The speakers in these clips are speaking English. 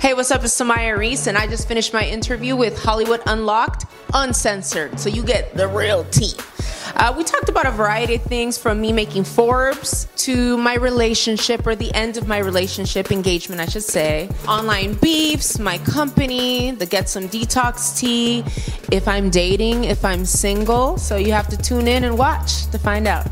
Hey, what's up? It's Samaya Reese, and I just finished my interview with Hollywood Unlocked, uncensored, so you get the real tea. Uh, we talked about a variety of things from me making Forbes to my relationship or the end of my relationship engagement, I should say, online beefs, my company, the Get Some Detox tea, if I'm dating, if I'm single. So you have to tune in and watch to find out.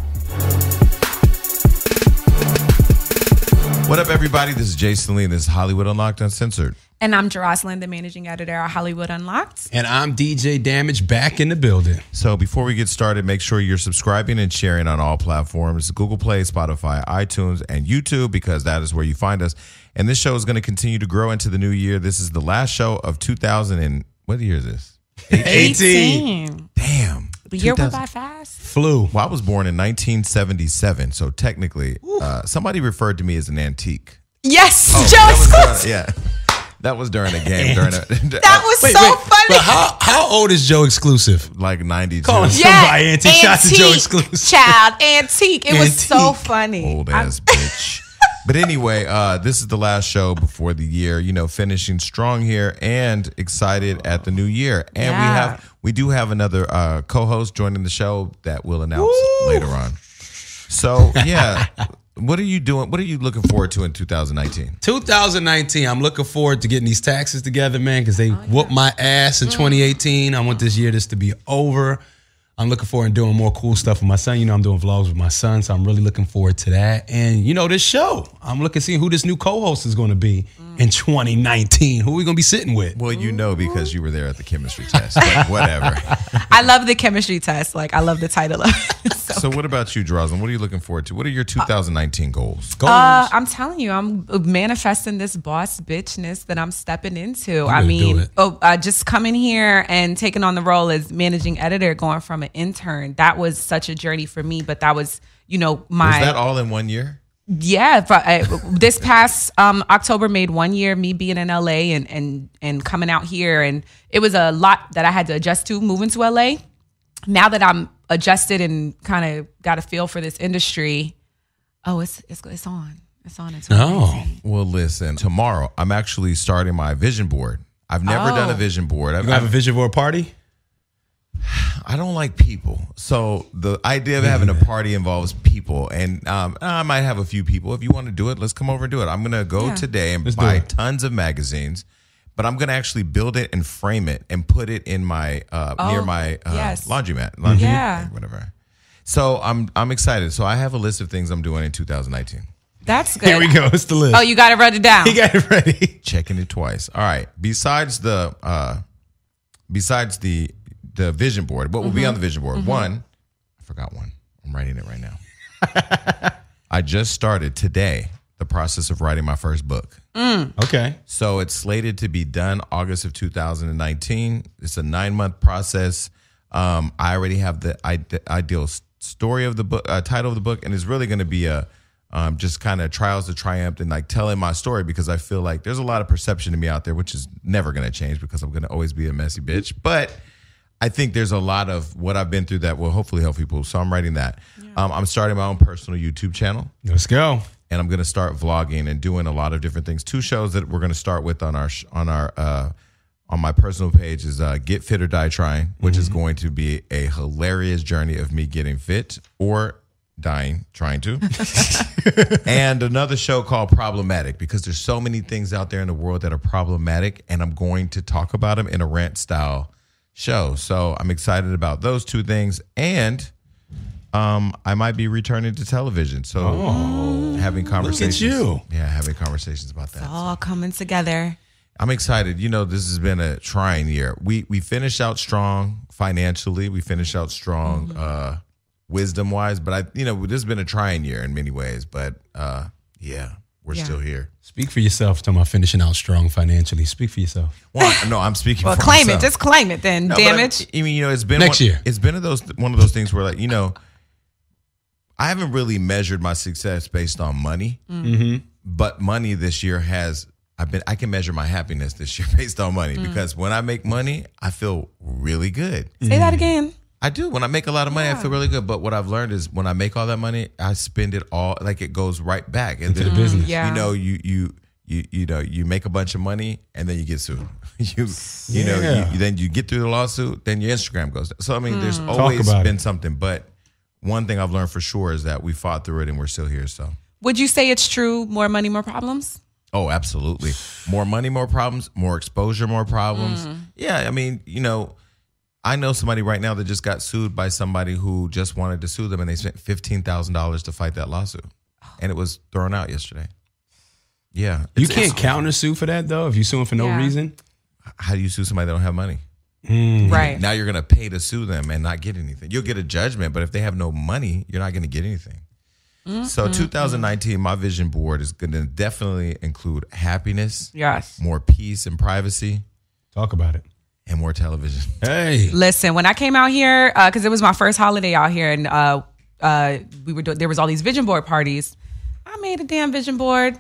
What up, everybody? This is Jason Lee, and this is Hollywood Unlocked Uncensored. And I'm Jocelyn, the managing editor of Hollywood Unlocked. And I'm DJ Damage back in the building. So before we get started, make sure you're subscribing and sharing on all platforms Google Play, Spotify, iTunes, and YouTube, because that is where you find us. And this show is going to continue to grow into the new year. This is the last show of 2000 and what year is this? 18. Damn. The year 2000 went by fast. Flu. Well, I was born in 1977, so technically, uh, somebody referred to me as an antique. Yes, Oh, Joe that was Exclusive. during- yeah, that was during a game. During a, That was Wait, so wait, funny. But how, how old is Joe Exclusive? like 92. Calling yeah, somebody antique. Shout to Joe Exclusive. Child, antique. It was so funny. old ass bitch. But anyway, uh, this is the last show before the year. You know, finishing strong here and excited at the new year. And we have we do have another uh, co-host joining the show that we'll announce later on. So yeah, what are you doing? What are you looking forward to in 2019? 2019. I'm looking forward to getting these taxes together, man, because Oh, they whooped my ass in 2018. I want this year just to be over. I'm looking forward to doing more cool stuff with my son. You know, I'm doing vlogs with my son, so I'm really looking forward to that. And you know, this show, I'm looking to see who this new co-host is going to be in 2019. Who are we going to be sitting with? Well, you know because you were there at the chemistry test. But whatever. I love the chemistry test. Like, I love the title of it. So, So what about you, Jocelyn? What are you looking forward to? What are your 2019 goals? Goals. uh, I'm telling you, I'm manifesting this boss bitchness that I'm stepping into. I better do mean, oh, uh, just coming here and taking on the role as managing editor, going from an intern, that was such a journey for me. But that was, you know, my Was that all in one year? Yeah, but I, this past um, October made one year me being in LA and and and coming out here, and it was a lot that I had to adjust to moving to LA. Now that I'm adjusted and kind of got a feel for this industry, oh, it's it's it's on, it's on. It's on. oh, Well, listen, tomorrow I'm actually starting my vision board. I've never done a Oh. vision board. I've, you gonna have a vision board party? I don't like people. So the idea of having a party involves people. And um, I might have a few people. If you want to do it, let's come over and do it. I'm going to go Yeah. today and Let's buy tons of magazines. But I'm going to actually build it and frame it and put it in my uh, near Oh, my uh, yes. laundromat, laundry, Yeah. whatever. So I'm I'm excited. So I have a list of things I'm doing in 2019. That's good. Here we go. It's the list. Oh, you got to write it down. he got it ready. checking it twice. All right. Besides the uh besides the the vision board, what will be on the vision board? One, I forgot one. I'm writing it right now. I just started today the process of writing my first book. Okay. So it's slated to be done August of 2019. It's a nine month process. Um, I already have the ide- ideal s- story of the book, uh, title of the book, and it's really going to be a um, just kind of trials to triumph and like telling my story because I feel like there's a lot of perception to me out there, which is never going to change because I'm going to always be a messy bitch. But I think there's a lot of what I've been through that will hopefully help people. So I'm writing that. Um, I'm starting my own personal YouTube channel Let's go. and I'm going to start vlogging and doing a lot of different things. Two shows that we're going to start with on our on our uh, on my personal page is uh, Get Fit or Die Trying, which is going to be a hilarious journey of me getting fit or dying trying to. and another show called Problematic because there's so many things out there in the world that are problematic, and I'm going to talk about them in a rant style show. So I'm excited about those two things and. Um, I might be returning to television, so having conversations. you. Yeah, having conversations about that. It's all coming together. I'm excited. You know, this has been a trying year. We we finished out strong financially. We finished out strong uh wisdom wise, but I you know, this has been a trying year in many ways, but uh yeah, we're Yeah. still here. Speak for yourself. Talking about finishing out strong financially. Speak for yourself. Well, no, I'm speaking Well, for claim myself. it. Just claim it then. No, but Damage. I, I mean, you know, it's been Next one, year. It's been of those one of those things where, like, you know, I haven't really measured my success based on money, mm. Mm-hmm. but money this year has. I've been. I can measure my happiness this year based on money mm. because when I make money, I feel really good. Say that mm. again. I do. When I make a lot of money, I feel really good. But what I've learned is when I make all that money, I spend it all like it goes right back Into the then, business. Yeah. You know, you you you you know you make a bunch of money and then you get sued. you you know you, then you get through the lawsuit, then your Instagram goes. down. So I mean, there's hmm. always been it. something. But one thing I've learned for sure is that we fought through it and we're still here. So. Would you say it's true? More money, more problems. Oh, absolutely. More money, more problems, more exposure, more problems. Hmm. Yeah, I mean, you know, I know somebody right now that just got sued by somebody who just wanted to sue them and they spent $15,000 to fight that lawsuit. And it was thrown out yesterday. Yeah. You can't it's- counter sue for that though if you're suing for no Yeah. reason. How do you sue somebody that don't have money? Hmm. Right. Now you're going to pay to sue them and not get anything. You'll get a judgment, but if they have no money, you're not going to get anything. So mm-hmm. 2019, my vision board is going to definitely include happiness, Yes. more peace and privacy, Talk about it. And more television. Hey. Listen, when I came out here, because it was my first holiday out here, and uh, uh, we were doing, there was all these vision board parties. I made a damn vision board.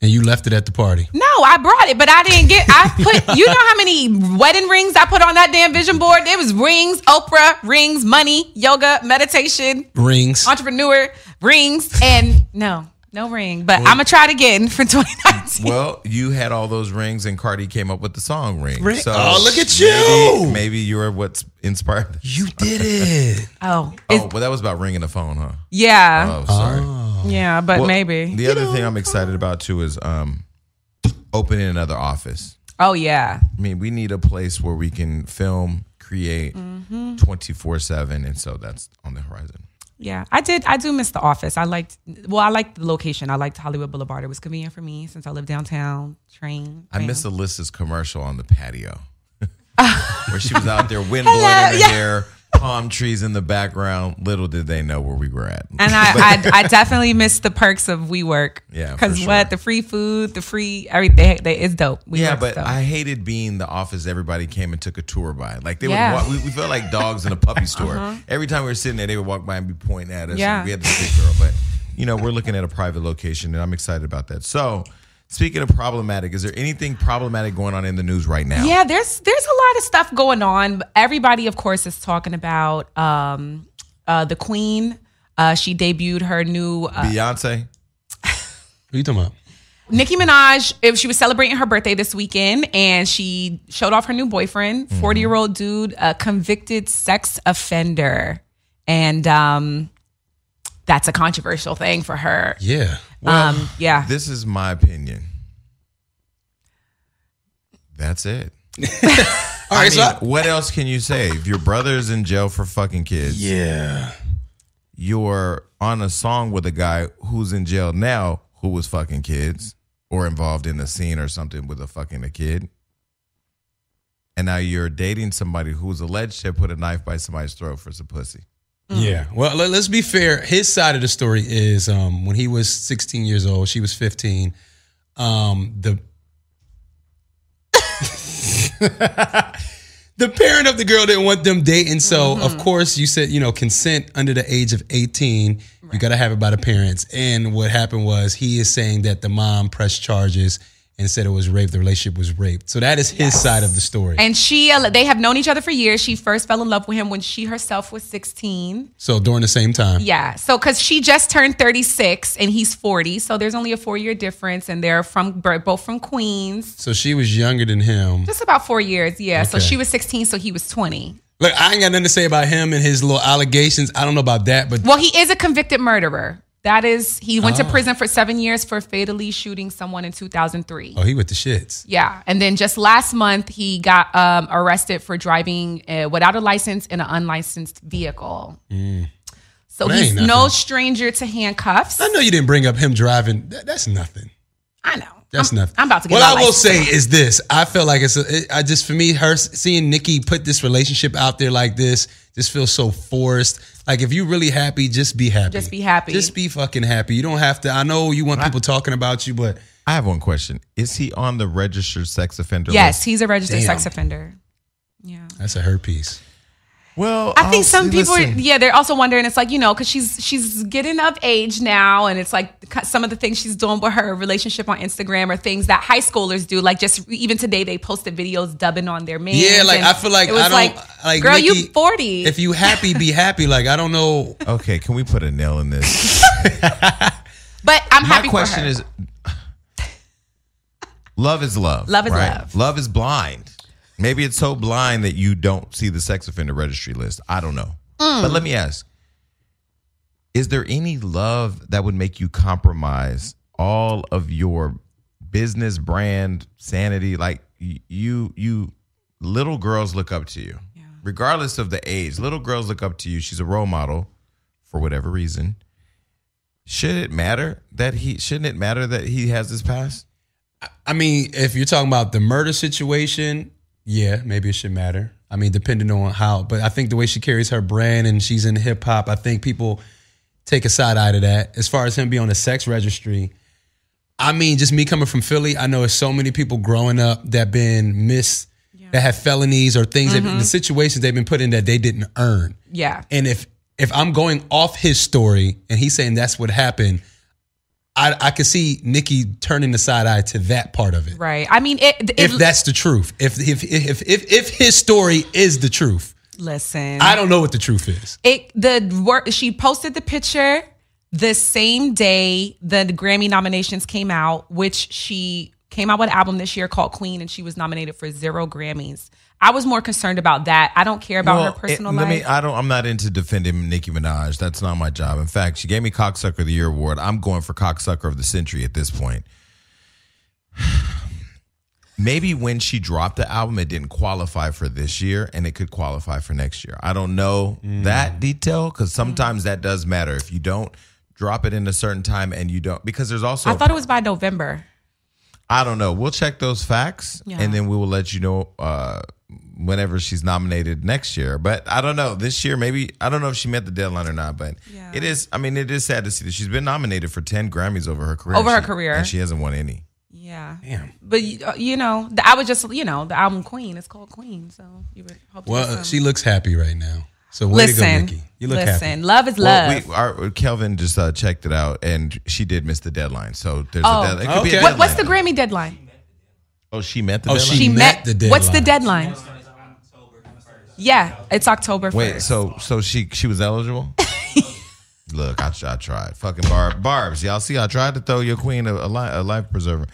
And you left it at the party. No, I brought it, but I didn't get. I put. You know how many wedding rings I put on that damn vision board? It was rings, Oprah, rings, money, yoga, meditation, Rings. entrepreneur, rings, and no, no ring. But I'm gonna try it again for 2019. Well, you had all those rings, and Cardi came up with the song "Ring." Ring- So Oh, look at you. Maybe, you're what's inspired. You did it. oh, Oh, well, that was about ringing the phone, huh? yeah, Oh, sorry. yeah, but Well, maybe. the other thing I'm excited about too is um, opening another office. oh yeah, I mean, we need a place where we can film, create, Mm-hmm. 24 seven, and so that's on the horizon. Yeah. I did. I do miss the office. I liked. Well, I liked the location. I liked Hollywood Boulevard. It was convenient for me since I live downtown. Train. I miss Alyssa's commercial on the patio where she was out there, wind blowing Hello, in her yeah. hair, palm trees in the background. Little did they know where we were at. And I, I, I definitely miss the perks of WeWork. Yeah, because sure. what the free food, the free everything, they, it's dope. WeWork's yeah, but dope. I hated being the office everybody came and took a tour by. Like they Yeah. Uh-huh. would walk, we, we felt like dogs in a puppy store. Every time we were sitting there, they would walk by and be pointing at us. Yeah. We had this big girl, but you know, we're looking at a private location and I'm excited about that. So speaking of problematic, is there anything problematic going on in the news right now? Yeah, there's there's a lot of stuff going on. Everybody, of course, is talking about um, uh, the Queen. Uh, she debuted her new uh, Beyonce? What are you talking about? Nicki Minaj. If she was celebrating her birthday this weekend, and she showed off her new boyfriend, Mm-hmm. 40 year old dude, a convicted sex offender, and um, that's a controversial thing for her. Yeah. Um, yeah, This is my opinion. That's it. All right. I so I- what else can you say? If your brother's in jail for fucking kids, yeah. you're on a song with a guy who's in jail now who was fucking kids or involved in a scene or something with a fucking a kid. And now you're dating somebody who's alleged to have put a knife by somebody's throat for some pussy. Yeah. Well, let, us be fair. His side of the story is um, when he was 16 years old, she was 15. Um, the the parent of the girl didn't want them dating, so of course you said you know consent under the age of 18. You got to have it by the parents. And what happened was he is saying that the mom pressed charges and said it was rape. The relationship was raped. So that is his side of the story. And she, uh, they have known each other for years. She first fell in love with him when she herself was 16. so during the same time, Yeah. So, because she just turned 36 and he's 40. So, there's only a four year difference. And they're from both from Queens. so she was younger than him. Just about four years. Yeah. So, she was 16. So, he was 20. Look, I ain't got nothing to say about him and his little allegations. I don't know about that, but Well, he is a convicted murderer. That is, he went to Oh. prison for seven years for fatally shooting someone in 2003. oh, he with the shits. Yeah, and then just last month he got um, arrested for driving uh, without a license in an unlicensed vehicle. So Mm. That he's no stranger to handcuffs. I know you didn't bring up him driving. That, that's nothing. I know. That's I'm, nothing. I'm about to get. What my I will license say tomorrow. is this: I feel like it's. A, it, I just for me, her seeing Nicki put this relationship out there like this just feels so forced. Like if you really happy, just be happy. Just be happy. Just be fucking happy. You don't have to. I know you want people talking about you, but I have one question. Is he on the registered sex offender yes, list? he's a registered Damn. sex offender. Yeah. that's a her piece. Well, I think I'll- some people, are, yeah, they're also wondering. It's like you know, because she's she's getting of age now, and it's like some of the things she's doing with her relationship on Instagram are things that high schoolers do. Like just even today, they posted videos dubbing on their man. Yeah, like I feel like it was I don't like, like. girl, you Nicki, forty. If you happy, be happy. Like I don't know. Okay, can we put a nail in this? but I'm happy. My question for her. is love is love. Love is right? love. Love is blind. Maybe it's so blind that you don't see the sex offender registry list. I don't know. Mm. But let me ask Is there any love that would make you compromise all of your business brand sanity? Like you, you, little girls look up to you, regardless of the age. Little girls look up to you. She's a role model for whatever reason. Should it matter that he? Shouldn't it matter that he has this past? I mean, if you're talking about the murder situation, yeah, maybe it should matter. I mean, depending on how, but I think the way she carries her brand and she's in hip hop, I think people take a side eye to that. As far as him being on the sex registry, I mean, just me coming from Philly, I know there's so many people growing up that been miss that have felonies or things that mm-hmm. the situations they've been put in that they didn't earn. Yeah. And if if I'm going off his story and he's saying that's what happened, I I could see Nicki turning the side eye to that part of it. Right. I mean, it. it If that's the truth, if if if if if his story is the truth, listen, I don't know what the truth is. it the work. She posted the picture the same day the Grammy nominations came out, which she came out with an album this year called Queen, and she was nominated for zero Grammys. I was more concerned about that. I don't care about her personal it- life. Let me, I don't. I'm not into defending Nicki Minaj. That's not my job. In fact, she gave me Cocksucker of the Year award. I'm going for Cocksucker of the Century at this point. Maybe when she dropped the album, it didn't qualify for this year, and it could qualify for next year. I don't know Mm. that detail because sometimes that does matter. If you don't drop it in a certain time and you don't, because there's also I thought it was by November. I don't know. We'll check those facts Yeah. and then we will let you know uh, whenever she's nominated next year. But I don't know. This year, maybe, I don't know if she met the deadline or not. But Yeah. it is, I mean, it is sad to see that she's been nominated for 10 Grammys over her career. Over her She- career. And she hasn't won any. Yeah. Damn. But uh, you know, the, I was just you know the album Queen. It's called Queen, so you would hope. Well, some. she looks happy right now. So way to go, listen, Nicki. You look listen. happy. Love is Well, love. we, our, Kelvin just uh, checked it out and she did miss the deadline. So there's Oh. a deadline. It could be a Okay. what, what's the. Grammy deadline? Oh, she met the Oh, deadline? she She met met. the What's the deadline. deadline? Yeah, it's October. 1st. Wait, 1st. so so she she was eligible? Look, I, I tried. Fucking Barb, Barbs. Y'all see, I tried to throw your queen a, a, li- a life preserver.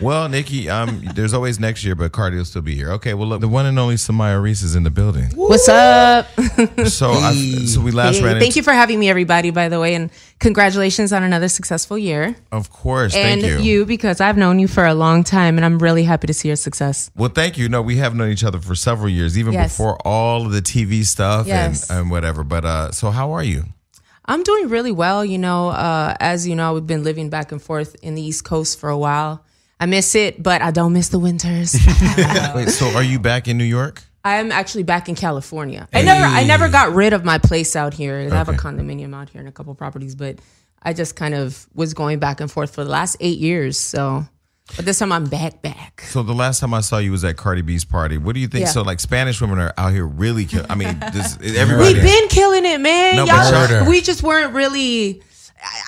Well, Nicki, um, there's always next year, but Cardi will still be here. Okay, well, look, the one and only Samaya Reese is in the building. What's up? So, I, so we last Hey, ran. thank into, you for having me, everybody, by the way, and congratulations on another successful year. Of course, and thank you. because I've known you for a long time, and I'm really happy to see your success. Well, thank you. No, we have known each other for several years, even Yes. before all of the TV stuff Yes. and, and whatever. But uh, so how are you? I'm doing really well. You know, uh, as you know, we've been living back and forth in the East Coast for a while. I miss it, but I don't miss the winters. Wait, so are you back in New York? I'm actually back in California. I never, I never got rid of my place out here. I have a condominium out here and a couple properties, but I just kind of was going back and forth for the last eight years. So, but this time I'm back, back. So the last time I saw you was at Cardi B's party. What do you think? Yeah. So like Spanish women are out here really kill. I mean, this, everybody. We've been killing it, man. No, Y'all, but Murder. we just weren't really. I-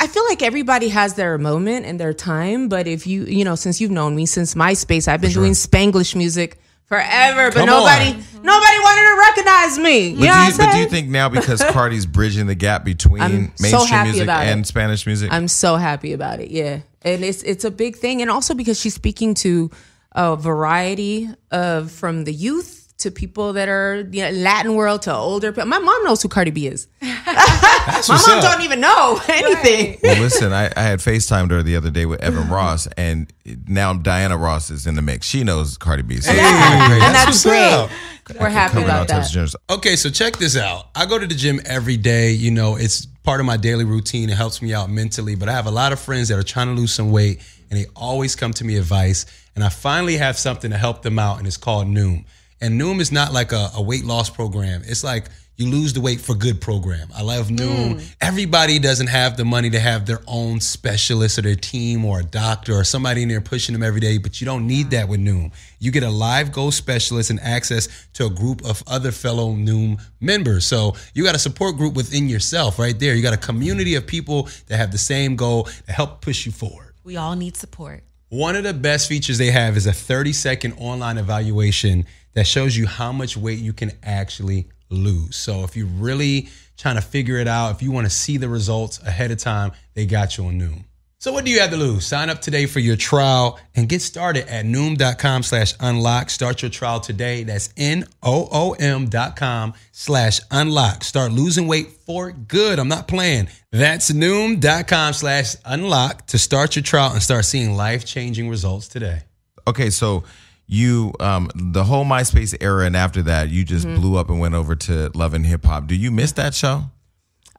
I feel like everybody has their moment and their time, but if you, you know, since you've known me since MySpace, I've been doing Spanglish music forever, but Come nobody, on. nobody wanted to recognize me. You But do, what you, but do you think now because Cardi's bridging the gap between I'm so mainstream happy music and it. Spanish music? I'm so happy about it. Yeah, and it's it's a big thing, and also because she's speaking to a variety of from the youth to people that are you know, Latin world to older. people. My mom knows who Cardi B is. My mom up. don't even know anything. well, listen, I, I had FaceTimed her the other day with Evan Ross, and now Diana Ross is in the mix. She knows Cardi B. So and That's that's great. We're happy covering all about types of that. Okay, so check this out. I go to the gym every day. You know, it's part of my daily routine. It helps me out mentally. But I have a lot of friends that are trying to lose some weight, and they always come to me advice. And I finally have something to help them out, and it's called Noom. And Noom is not like a, a weight loss program. It's like you lose the weight for good program. I love Noom. Hmm. Everybody doesn't have the money to have their own specialist or their team or a doctor or somebody in there pushing them every day, but you don't need that with Noom. You get a live goal specialist and access to a group of other fellow Noom members. So you got a support group within yourself right there. You got a community of people that have the same goal to help push you forward. we all need support. One of the best features they have is a 30 second online evaluation that shows you how much weight you can actually lose. So if you're really trying to figure it out, if you want to see the results ahead of time, they got you on Noom. So what do you have to lose? Sign up today for your trial and get started at noom.com slash unlock. Start your trial today. That's N-O-O-M dot com slash unlock. Start losing weight for good. I'm not playing. That's noom.com slash unlock to start your trial and start seeing life-changing results today. Okay, so you um the whole MySpace era and after that you just Mm-hmm. blew up and went over to Love and Hip Hop. Do you miss that show?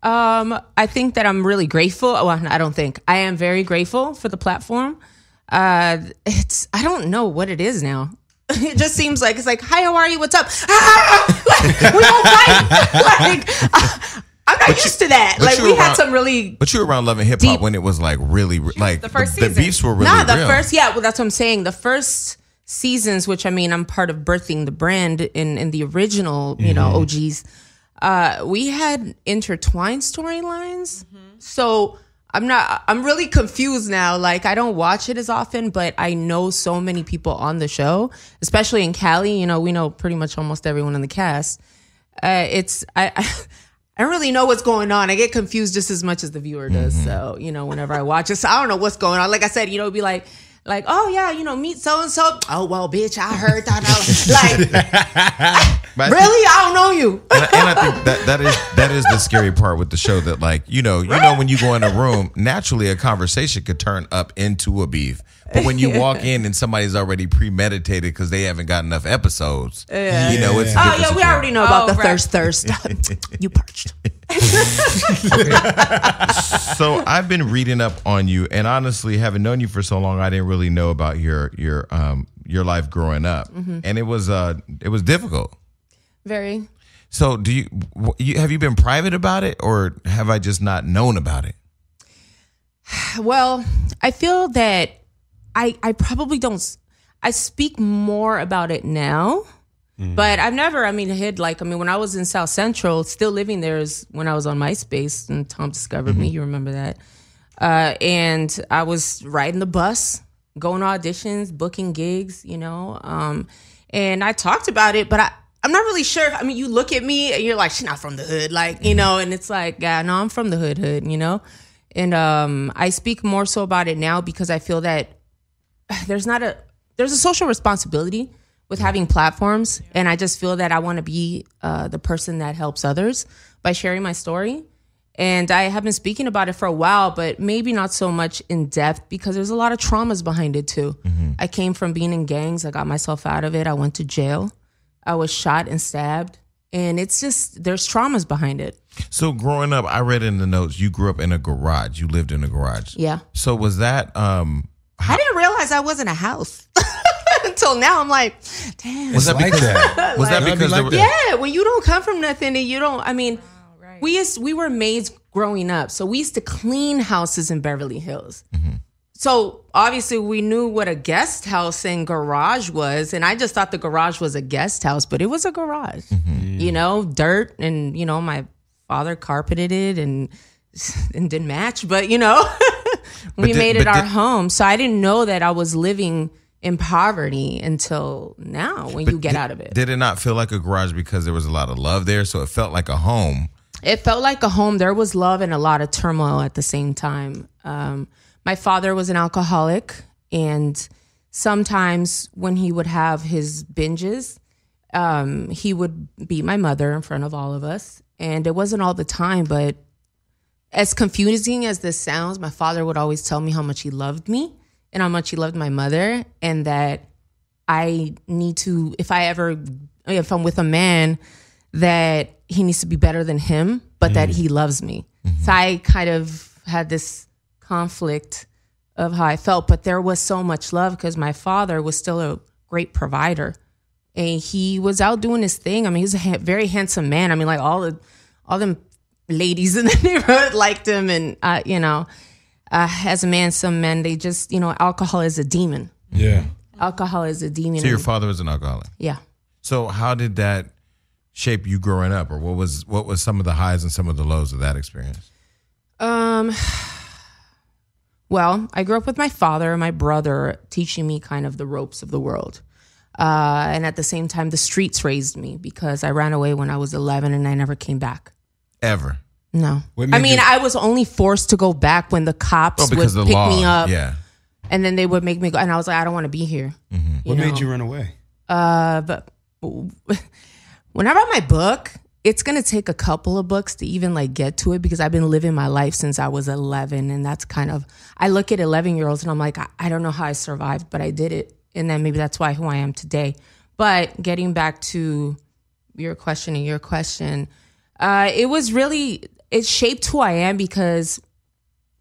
Um, I think that I'm really grateful. Well, I don't think I am very grateful for the platform. Uh, it's I don't know what it is now. It just seems like it's like, hi, how are you? What's up? Ah! Like, we don't fight. Like, uh, I'm not used to that. Like we were had some really But you were around Love and Hip Hop when it was like really like the first the, season. beefs were really nah, the real. first yeah. Well, that's what I'm saying. The first seasons, which I mean, I'm part of birthing the brand in in the original, you know, OGs. Uh, we had intertwined storylines, so. I'm not. I'm really confused now. Like I don't watch it as often, but I know so many people on the show, especially in Cali. You know, we know pretty much almost everyone in the cast. Uh, it's I, I I don't really know what's going on. I get confused just as much as the viewer does. So you know, whenever I watch it, so I don't know what's going on. Like I said, you know, it'd be like. Like, oh yeah, you know, meet so and so. Oh well, bitch, I heard that. like, But I really, I don't know you. and, and I think that that is that is the scary part with the show that like you know you know when you go in a room naturally a conversation could turn up into a beef but when you walk in and somebody's already premeditated because they haven't got enough episodes you know it's a Oh yeah, we already know about Oh, the right. thirst, thirst. you parched. so I've been reading up on you, and honestly, having known you for so long, I didn't really know about your your um your life growing up, Mm-hmm. and it was uh it was difficult. Very. So do you, you have you been private about it, or have I just not known about it? Well, I feel that I I probably don't. I speak more about it now, but I've never. I mean, hid like I mean, when I was in South Central, still living there is when I was on MySpace and Tom discovered me. You remember that? Uh, and I was riding the bus, going to auditions, booking gigs. You know, um, and I talked about it, but I. I'm not really sure. I mean, you look at me and you're like, she's not from the hood, like, you know, and it's like, yeah, no, I'm from the hood, hood, you know? And um, I speak more so about it now because I feel that there's not a there's a social responsibility with having platforms, and I just feel that I want to be uh, the person that helps others by sharing my story. And I have been speaking about it for a while, but maybe not so much in depth because there's a lot of traumas behind it too. I came from being in gangs. I got myself out of it. I went to jail. I was shot and stabbed. And it's just, there's traumas behind it. So growing up, I read in the notes you grew up in a garage. You lived in a garage. Yeah. So was that um I didn't realize I wasn't a house until now. I'm like, damn. was that like because that. was that because there like were, that. Yeah, when you don't come from nothing and you don't, I mean, oh, we used we were maids growing up, so we used to clean houses in Beverly Hills. Mm-hmm. So obviously we knew what a guest house and garage was, and I just thought the garage was a guest house, but it was a garage. Mm-hmm. You know, dirt, and you know my father carpeted it and and didn't match, but you know, we did- made it our did- home. So I didn't know that I was living in poverty until now when you get out of it. Did it not feel like a garage because there was a lot of love there? So it felt like a home. it felt like a home. There was love and a lot of turmoil at the same time. Um, my father was an alcoholic, and sometimes when he would have his binges, um, he would beat my mother in front of all of us. And it wasn't all the time, but as confusing as this sounds, my father would always tell me how much he loved me and how much he loved my mother, and that I need to, if I ever, if I'm with a man, that he needs to be better than him, but that he loves me. So I kind of had this conflict of how I felt, but there was so much love because my father was still a great provider, and he was out doing his thing. I mean, he's a ha- very handsome man. I mean, like all the all them ladies in the neighborhood liked him, and uh, you know, uh, as a man, some men they just you know, alcohol is a demon. Yeah. Alcohol is a demon. So your father was an alcoholic. yeah. So how did that shape you growing up, or what was what was some of the highs and some of the lows of that experience? Um, well, I grew up with my father and my brother teaching me kind of the ropes of the world. Uh, and at the same time, the streets raised me because I ran away when I was 11 and I never came back. Ever? No. I mean, you- I was only forced to go back when the cops Oh, because would of the pick law. me up, Yeah. and then they would make me go. And I was like, I don't want to be here. What know. made you run away? Uh, but when I write my book, it's gonna take a couple of books to even like get to it because I've been living my life since I was 11, and that's kind of. I look at 11 year olds and I'm like, I, I don't know how I survived, but I did it, and then maybe that's why who I am today. But getting back to your question and your question, uh, it was really it shaped who I am because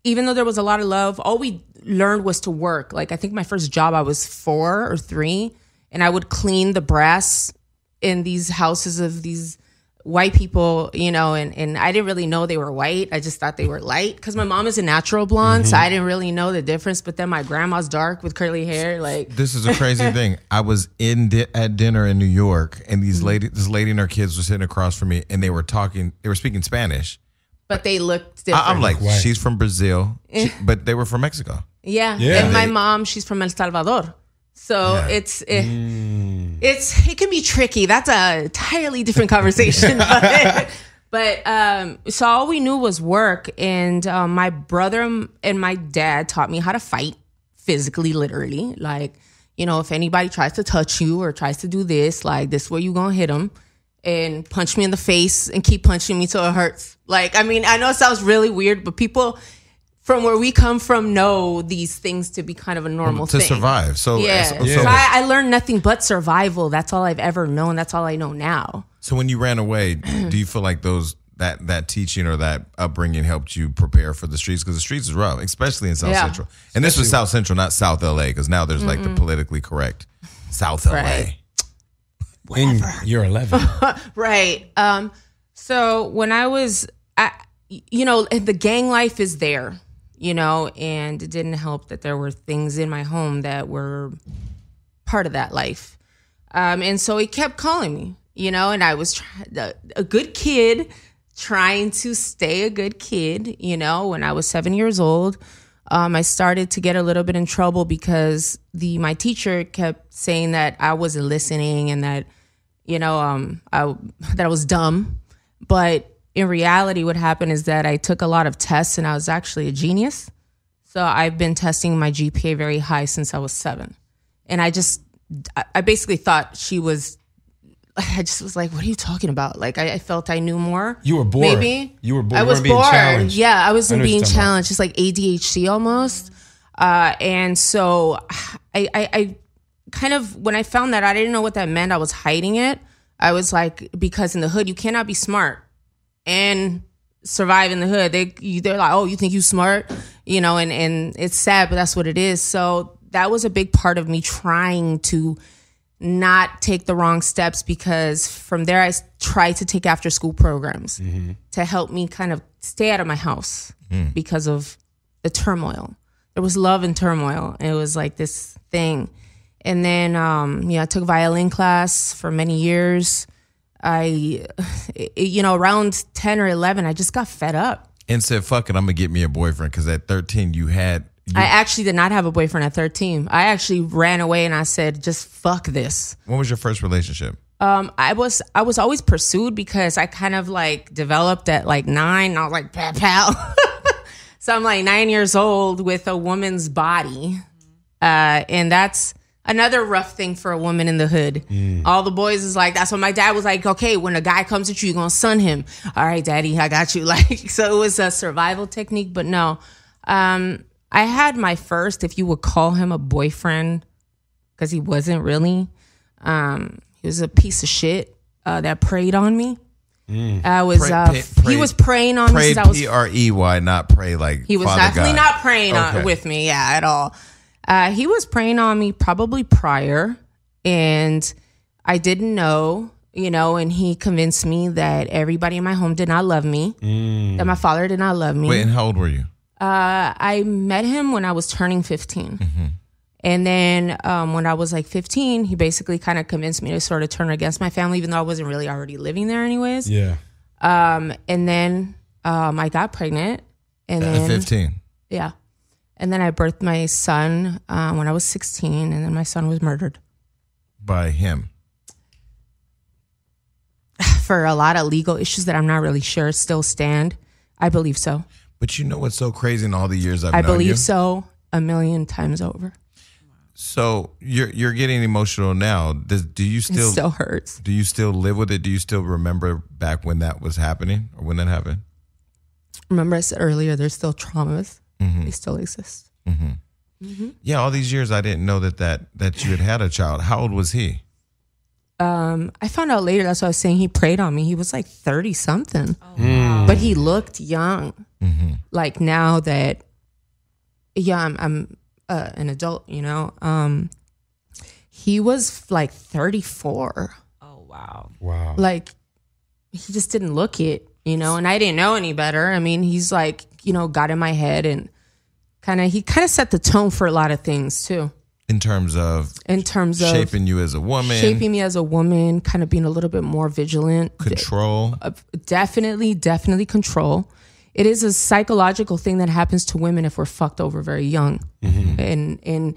even though there was a lot of love, all we learned was to work. Like I think my first job I was four or three, and I would clean the brass in these houses of these white people, you know, and, and I didn't really know they were white. I just thought they were light because my mom is a natural blonde, so I didn't really know the difference. But then my grandma's dark with curly hair, like This is a crazy thing. I was in di- at dinner in New York, and Mm-hmm. these lady, this lady and her kids were sitting across from me, and they were talking. They were speaking Spanish. But they looked different. I, am like, White. she's from Brazil, She- but they were from Mexico. Yeah. Yeah. And my mom, she's from El Salvador. So Yeah. it's it, it's it can be tricky. That's a entirely different conversation. but but um, so all we knew was work, and um, my brother and my dad taught me how to fight physically, literally. Like you know, if anybody tries to touch you or tries to do this, like this, is where you gonna hit them. And punch me in the face and keep punching me till it hurts. Like, I mean, I know it sounds really weird, but people from where we come from know these things to be kind of a normal thing. to thing. survive. So, Yeah. so, So, I, I learned nothing but survival. That's all I've ever known. That's all I know now. so when you ran away, do you feel like those that that teaching or that upbringing helped you prepare for the streets? Because the streets is rough, especially in South Yeah. Central. And this was South Central, not South LA, because now there's like the politically correct South LA. Right. And you're 11. Right. Um, so when I was, I, you know, the gang life is there, you know, and it didn't help that there were things in my home that were part of that life. Um, and so he kept calling me, you know, and I was try- a, a good kid trying to stay a good kid, you know, when I was seven years old. Um, I started to get a little bit in trouble because the my teacher kept saying that I wasn't listening and that you know, um, I, that I was dumb. But in reality, what happened is that I took a lot of tests and I was actually a genius. So I've been testing my GPA very high since I was seven. And I just, I- I basically thought she was, I just was like, what are you talking about? Like, I, I felt I knew more. You were bored. Maybe. You were bored. I was bored. challenged. Yeah, I I wasn't know being challenged, It's like ADHD almost. Uh, and so I, I, I kind of, when I found that, I didn't know what that meant. I was hiding it. I was like, because in the hood, you cannot be smart and survive in the hood. They they're like, oh, you think you smart? You know, and, and it's sad, but that's what it is. So that was a big part of me trying to not take the wrong steps because from there I tried to take after school programs mm-hmm. to help me kind of stay out of my house mm. because of the turmoil. There was love and turmoil. It was like this thing. And then um yeah, I took violin class for many years. I you know, around 10 or 11 I just got fed up. And said, fuck it, I'm going to get me a boyfriend. Because at 13, you had. You, I actually did not have a boyfriend at 13. I actually ran away and I said, just fuck this. what was your first relationship? Um, I was I was always pursued because I kind of like developed at like nine. And I was like pow pow. so I'm like nine years old with a woman's body, uh, and that's another rough thing for a woman in the hood. All the boys is like that's what my dad was like. Okay, when a guy comes at you, you're gonna sun him. All right, daddy, I got you. Like so, it was a survival technique. But no, um, I had my first, if you would call him a boyfriend, because he wasn't really. Um, he was a piece of shit uh, that preyed on me. I was Pray- uh, pay- he was praying on me Pray since I was P R E Y, not pray like he was definitely God. not praying on, with me, yeah, at all. Uh, he was praying on me probably prior, and I didn't know, you know. And he convinced me that everybody in my home did not love me, that my father did not love me. Wait, and how old were you? Uh, I met him when I was turning 15. And then um, when I was like 15, he basically kind of convinced me to sort of turn against my family, even though I wasn't really already living there, anyways. Yeah. Um, and then um, I got pregnant. And At then, 15. yeah. And then I birthed my son uh, when I was 16, and then my son was murdered By him. for a lot of legal issues that I'm not really sure still stand. I believe so. But you know what's so crazy in all the years I've I believe you? so a million times over. So you're you're getting emotional now. Does, do you It still, still hurts. do you still live with it? Do you still remember back when that was happening or when that happened? Remember, I said earlier, there's still traumas. Mm-hmm. They still exist. Yeah, all these years I didn't know that that that you had had a child. How old was he? Um, I found out later. That's what I was saying. He prayed on me. He was like thirty something, Mm. but he looked young. Mm-hmm. Like now that, yeah, I'm, I'm uh, an adult. You know, um, he was like thirty four. Oh wow. Wow. Like he just didn't look it. You know, and I didn't know any better. I mean, he's like, you know, got in my head and kind of he kind of set the tone for a lot of things too. In terms of In terms of shaping you as a woman, shaping me as a woman, kind of being a little bit more vigilant. control. Definitely, definitely control. It is a psychological thing that happens to women if we're fucked over very young, mm-hmm. and and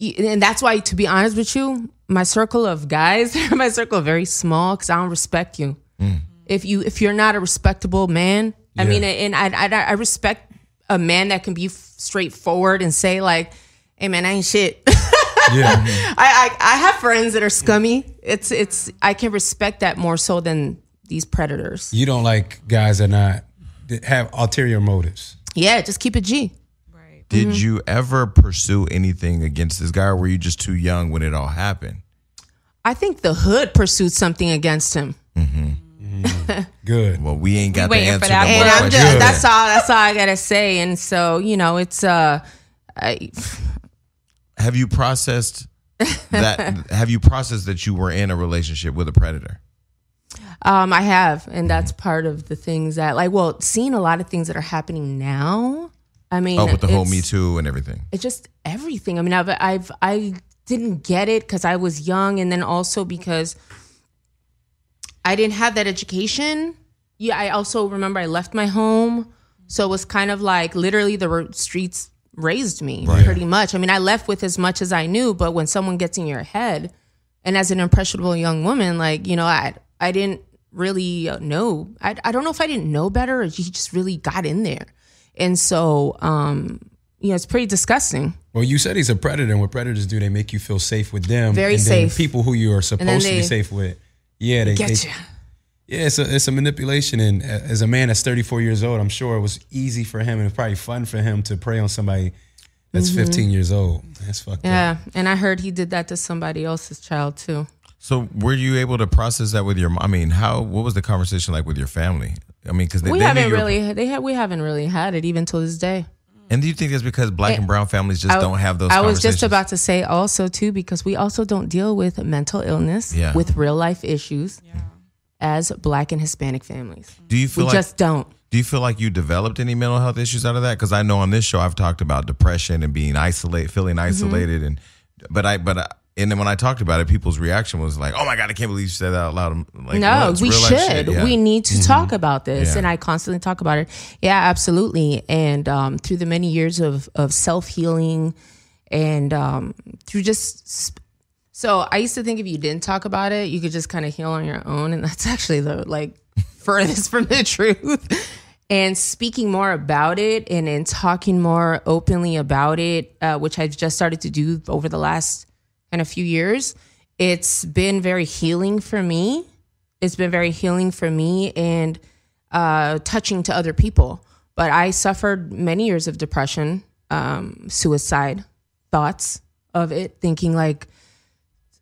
and that's why, to be honest with you, my circle of guys, my circle very small because I don't respect you. Mm. If you if you're not a respectable man, I Yeah. mean, and I, I I respect a man that can be straightforward and say like, "Hey man, I ain't shit." Yeah. I, I I have friends that are scummy. It's it's I can respect that more so than these predators. you don't like guys that not that have ulterior motives. Yeah, just keep it G. Right. Did Mm-hmm. you ever pursue anything against this guy, or were you just too young when it all happened? I think the hood pursued something against him. Good. Well, we ain't got the waiting for answer. that to And I'm question just, that's all that's all I gotta say. And so, you know, it's uh I, Have you processed that? have you processed that you were in a relationship with a predator? um I have, and that's part of the things that like well, seeing a lot of things that are happening now. I mean Oh, with the whole Me Too and everything. it's just everything. I mean, I've, I've I didn't get it because I was young, and then also because I didn't have that education. Yeah, I also remember I left my home, so it was kind of like literally the streets raised me pretty much. I mean, I left with as much as I knew, but when someone gets in your head, and as an impressionable young woman, like you know, I I didn't really uh, know. I I don't know if I didn't know better, or he just really got in there, and so um, you know, it's pretty disgusting. Well, you said he's a predator, and what predators do, they make you feel safe with them. Very and then safe. people who you are supposed to be safe with. Yeah, they Get they- you. Yeah, it's a it's a manipulation, and as a man that's 34 years old, I'm sure it was easy for him, and it's probably fun for him to prey on somebody that's 15 years old. That's fucked up. Mm-hmm. Yeah, and I heard he did that to somebody else's child too. So, were you able to process that with your? mom? I mean, how? What was the conversation like with your family? I mean, because they, we they haven't you were- really they have we haven't really had it even till this day. And do you think that's because black and brown families just I- don't have those? I was just about to say also too because we also don't deal with mental illness Yeah. with real life issues as black and Hispanic families. Do you We feel like? just don't. do you feel like you developed any mental health issues out of that? Because I know on this show I've talked about depression and being isolated, feeling Mm-hmm. isolated, and but I but I, and then when I talked about it, people's reaction was like, "Oh my god, I can't believe you said that out loud." Like, no, well, we should. yeah. We need to talk about this, Yeah. and I constantly talk about it. Yeah, absolutely. And um, through the many years of of self healing, and um, through just sp- so I used to think if you didn't talk about it, you could just kind of heal on your own, and that's actually the like furthest from the truth. And speaking more about it and, and talking more openly about it, uh, which I've just started to do over the last kind of few years, it's been very healing for me. It's been very healing for me and uh, touching to other people. But I suffered many years of depression, um, suicide thoughts of it, thinking like,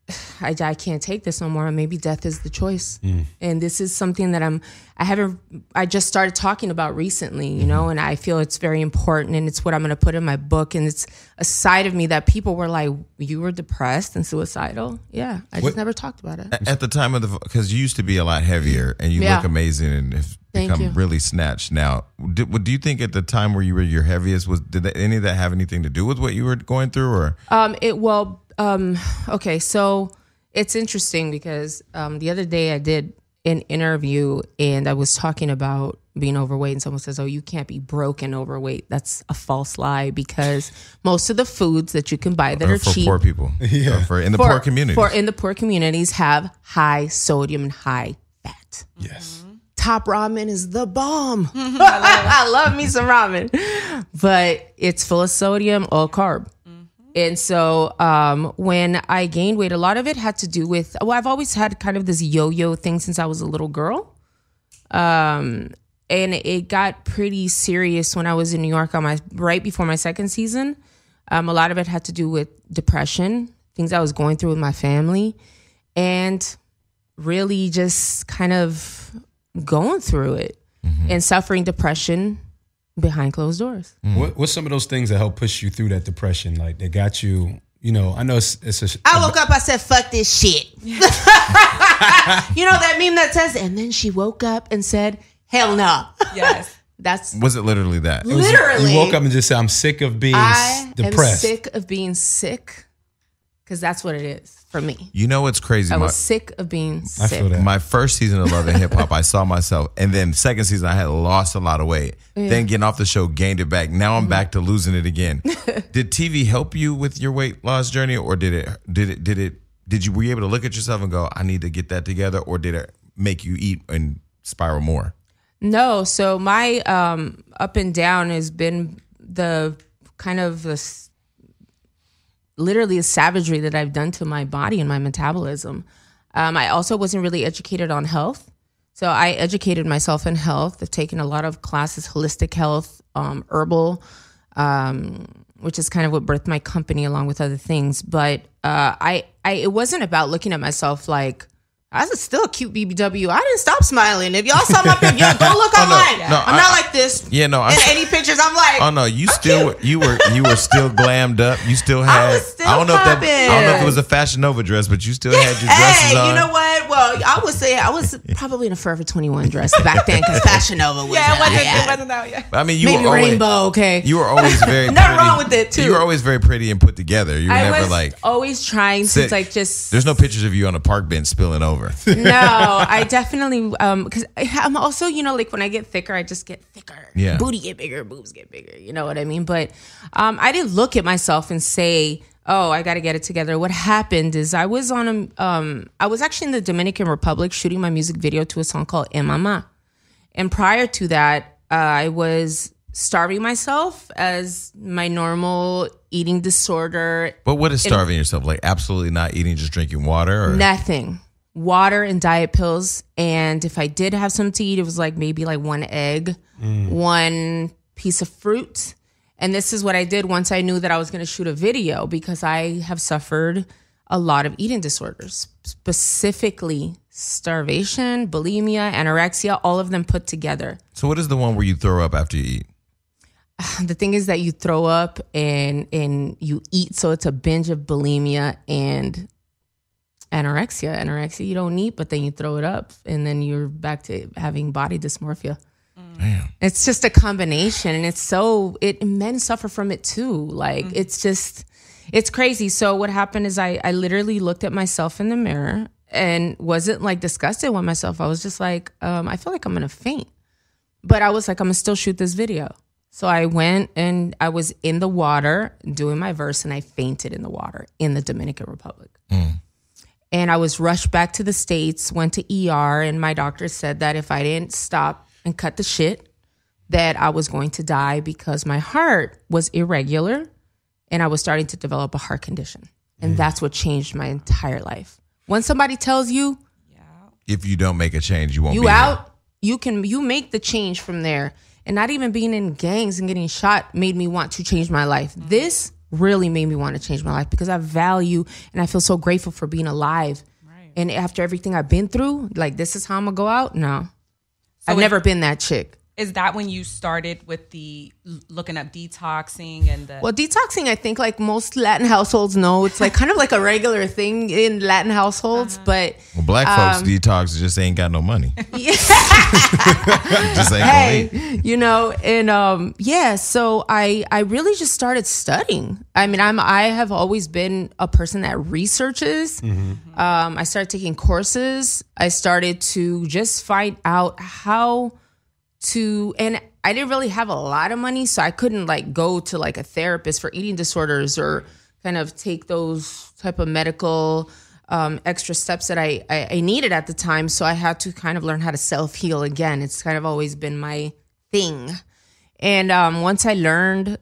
I, I can't take this no more. Maybe death is the choice. And this is something that I'm, I haven't, I just started talking about recently, you know, and I feel it's very important and it's what I'm going to put in my book. And it's a side of me that people were like, you were depressed and suicidal. Yeah. I just never talked about it. at the time of the because you used to be a lot heavier and you Yeah. look amazing and have Thank become you. really snatched now. Do, do you think at the time where you were your heaviest was did that, any of that have anything to do with what you were going through or Um, it well, um, okay, so it's interesting because um, the other day I did an interview and I was talking about being overweight, and someone says, "Oh, you can't be broken overweight." That's a false lie because most of the foods that you can buy that or are for cheap poor people? yeah, for in the for- poor communities, for in the poor communities have high sodium and high fat. Yes. top ramen is the bomb. I love me some ramen, but it's full of sodium, all carb. And so um, when I gained weight, a lot of it had to do with, well, I've always had kind of this yo yo thing since I was a little girl. Um, and it got pretty serious when I was in New York on my right before my second season. Um, a lot of it had to do with depression, things I was going through with my family, and really just kind of going through it and suffering depression behind closed doors. Mm. What, what's some of those things that help push you through that depression? Like that got you, you know, I know it's, it's a, I woke up, I said, fuck this shit. you know that meme that says, and then she woke up and said, hell no. Yes. That's Was it literally that? literally. you woke up and just said, I'm sick of being I s- depressed. am sick of being sick because that's what it is for me. You know what's crazy? I My, was sick of being I sick. feel my first season of Love and Hip Hop, I saw myself, and then second season, I had lost a lot of weight. Then getting off the show, gained it back. Now I'm back to losing it again. did TV help you with your weight loss journey, or did it? Did it? Did it? Did you were you able to look at yourself and go, "I need to get that together," or did it make you eat and spiral more? No, so my um, up and down has been the kind of the s- literally the savagery that I've done to my body and my metabolism. Um, I also wasn't really educated on health. So I educated myself in health. I've taken a lot of classes, holistic health, um, herbal, um, which is kind of what birthed my company along with other things. But uh, I, I, it wasn't about looking at myself like I was still a cute BBW. I didn't stop smiling. If y'all saw my picture, yeah, go look oh, online. no, I'm I- not like this. Yeah, no, I- In any pictures, I'm like, Oh no, you I'm still you were you were still glammed up. You still had. I, was still I don't know if that. I don't know if it was a Fashion Nova dress, but you still had your dresses Hey, on. you know what? Well, I would say I was probably in a Forever 21 dress back then because Fashion Nova was. Yeah, it wasn't, yeah. it wasn't out yet. I mean, you Maybe were always, rainbow, okay. You were always very Nothing pretty. wrong with it, too. You were always very pretty and put together. You were I never was like. always trying sick. to like just. There's no pictures of you on a park bench spilling over. no, I definitely um because I'm also you know like when I get thicker, I just get thicker. Yeah. booty get bigger, boobs get bigger. You know what I mean? But um, I didn't look at myself and say, "Oh, I got to get it together." What happened is I was on a um I was actually in the Dominican Republic shooting my music video to a song called "En Mama," and prior to that, uh, I was starving myself as my normal eating disorder But what is starving yourself? Like absolutely not eating, just drinking water, or Nothing. Water and diet pills. And if I did have something to eat, it was like maybe like one egg, one piece of fruit. And this is what I did once I knew that I was going to shoot a video because I have suffered a lot of eating disorders, specifically starvation, bulimia, anorexia, all of them put together. so what is the one where you throw up after you eat? The thing is that you throw up and and you eat, so it's a binge of bulimia and anorexia. Anorexia, you don't eat, but then you throw it up, and then you're back to having body dysmorphia. Damn. It's just a combination, and it's so it men suffer from it too. Like it's just it's crazy. So what happened is I I literally looked at myself in the mirror and wasn't like disgusted with myself. I was just like, um, I feel like I'm gonna faint. But I was like, I'm gonna still shoot this video. So I went and I was in the water doing my verse and I fainted in the water in the Dominican Republic. And I was rushed back to the States, went to ER, and my doctor said that if I didn't stop and cut the shit, that I was going to die because my heart was irregular and I was starting to develop a heart condition. And that's what changed my entire life. When somebody tells you If you don't make a change, you won't. you be here. out, you can you make the change from there. And not even being in gangs and getting shot made me want to change my life. Mm-hmm. This really made me want to change my life because I value and I feel so grateful for being alive. And after everything I've been through, like this is how I'm gonna go out. No, I've it- never been that chick. Is that when you started with the looking up detoxing and the Well, detoxing, I think like most Latin households know, it's like kind of like a regular thing in Latin households. But Well, black folks Um, detox just ain't got no money. yeah. just ain't hey, you know, and um, yeah. So I I really just started studying. I mean, I'm I have always been a person that researches. Um, I started taking courses. I started to just find out how to and I didn't really have a lot of money, so I couldn't like go to like a therapist for eating disorders or kind of take those type of medical um, extra steps that I, I I needed at the time. So I had to kind of learn how to self heal again. It's kind of always been my thing. And um, once I learned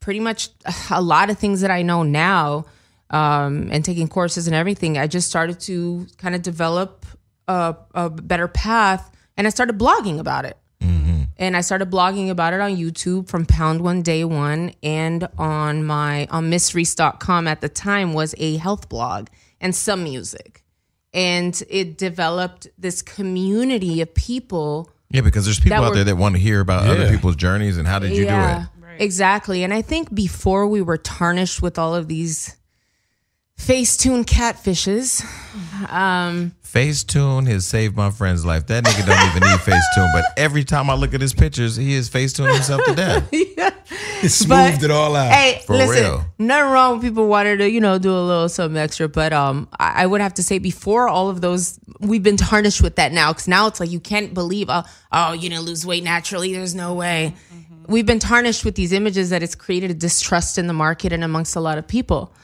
pretty much a lot of things that I know now, um, and taking courses and everything, I just started to kind of develop a, a better path, and I started blogging about it. Mm-hmm. And I started blogging about it on YouTube from Pound One Day One, and on my on MissReese.com at the time was a health blog and some music, and it developed this community of people Yeah, because there's people out were- there that want to hear about other people's journeys and how did you do it. Exactly. And I think before we were tarnished with all of these Facetune catfishes. Um, Facetune has saved my friend's life. That nigga don't even need Facetune, but every time I look at his pictures, he is Facetune himself to death. It smoothed it all out. hey, For listen, real. nothing wrong with people wanting to, you know, do a little something extra. But um, I, I would have to say before all of those, we've been tarnished with that now because now it's like you can't believe, oh, oh, you didn't lose weight naturally. There's no way. We've been tarnished with these images that it's created a distrust in the market and amongst a lot of people.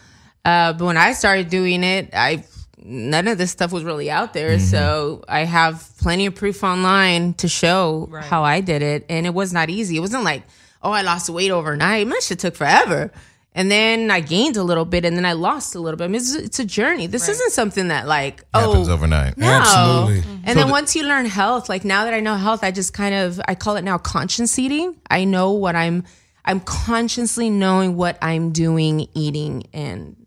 Uh, but when I started doing it, I none of this stuff was really out there. So I have plenty of proof online to show how I did it, and it was not easy. It wasn't like, oh, I lost weight overnight. My shit took forever. And then I gained a little bit, and then I lost a little bit. I mean, it's, it's a journey. This isn't something that like Happens oh overnight. no. Absolutely. And then once you learn health, like now that I know health, I just kind of I call it now conscience eating. I know what I'm I'm consciously knowing what I'm doing, eating, and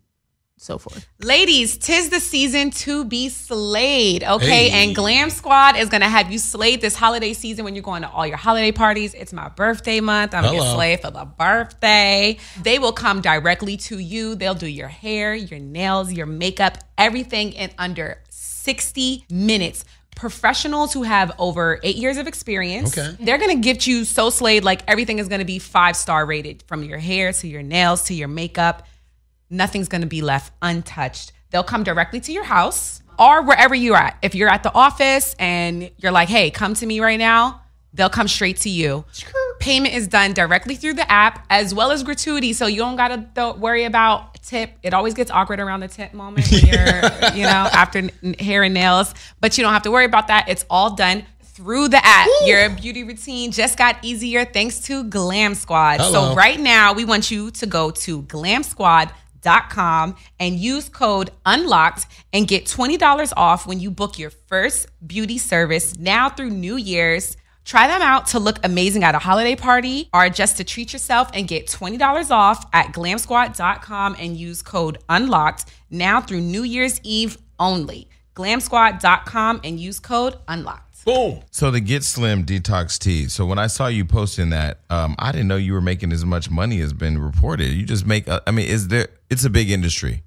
so forth. Ladies, tis the season to be slayed, okay? Hey. And Glam Squad is gonna have you slayed this holiday season when you're going to all your holiday parties. It's my birthday month. I'm gonna slay for the birthday. They will come directly to you. They'll do your hair, your nails, your makeup, everything in under 60 minutes. Professionals who have over eight years of experience. Okay. They're gonna get you so slayed, like everything is gonna be five star rated from your hair to your nails to your makeup nothing's going to be left untouched. They'll come directly to your house or wherever you're at. If you're at the office and you're like, hey, come to me right now, they'll come straight to you. Payment is done directly through the app as well as gratuity. So you don't got to th- worry about tip. It always gets awkward around the tip moment when you're, you know, after n- hair and nails, but you don't have to worry about that. It's all done through the app. Your beauty routine just got easier thanks to Glam Squad. Hello. So right now, we want you to go to glamsquad.com and use code unlocked and get $20 off when you book your first beauty service now through New Year's. Try them out to look amazing at a holiday party or just to treat yourself and get $20 off at glamsquad.com and use code unlocked now through New Year's Eve only. Glamsquad.com and use code unlocked. Boom. So the Get Slim Detox Tea. So when I saw you posting that, um, I didn't know you were making as much money as been reported. You just make. uh, I mean, is there? It's a big industry,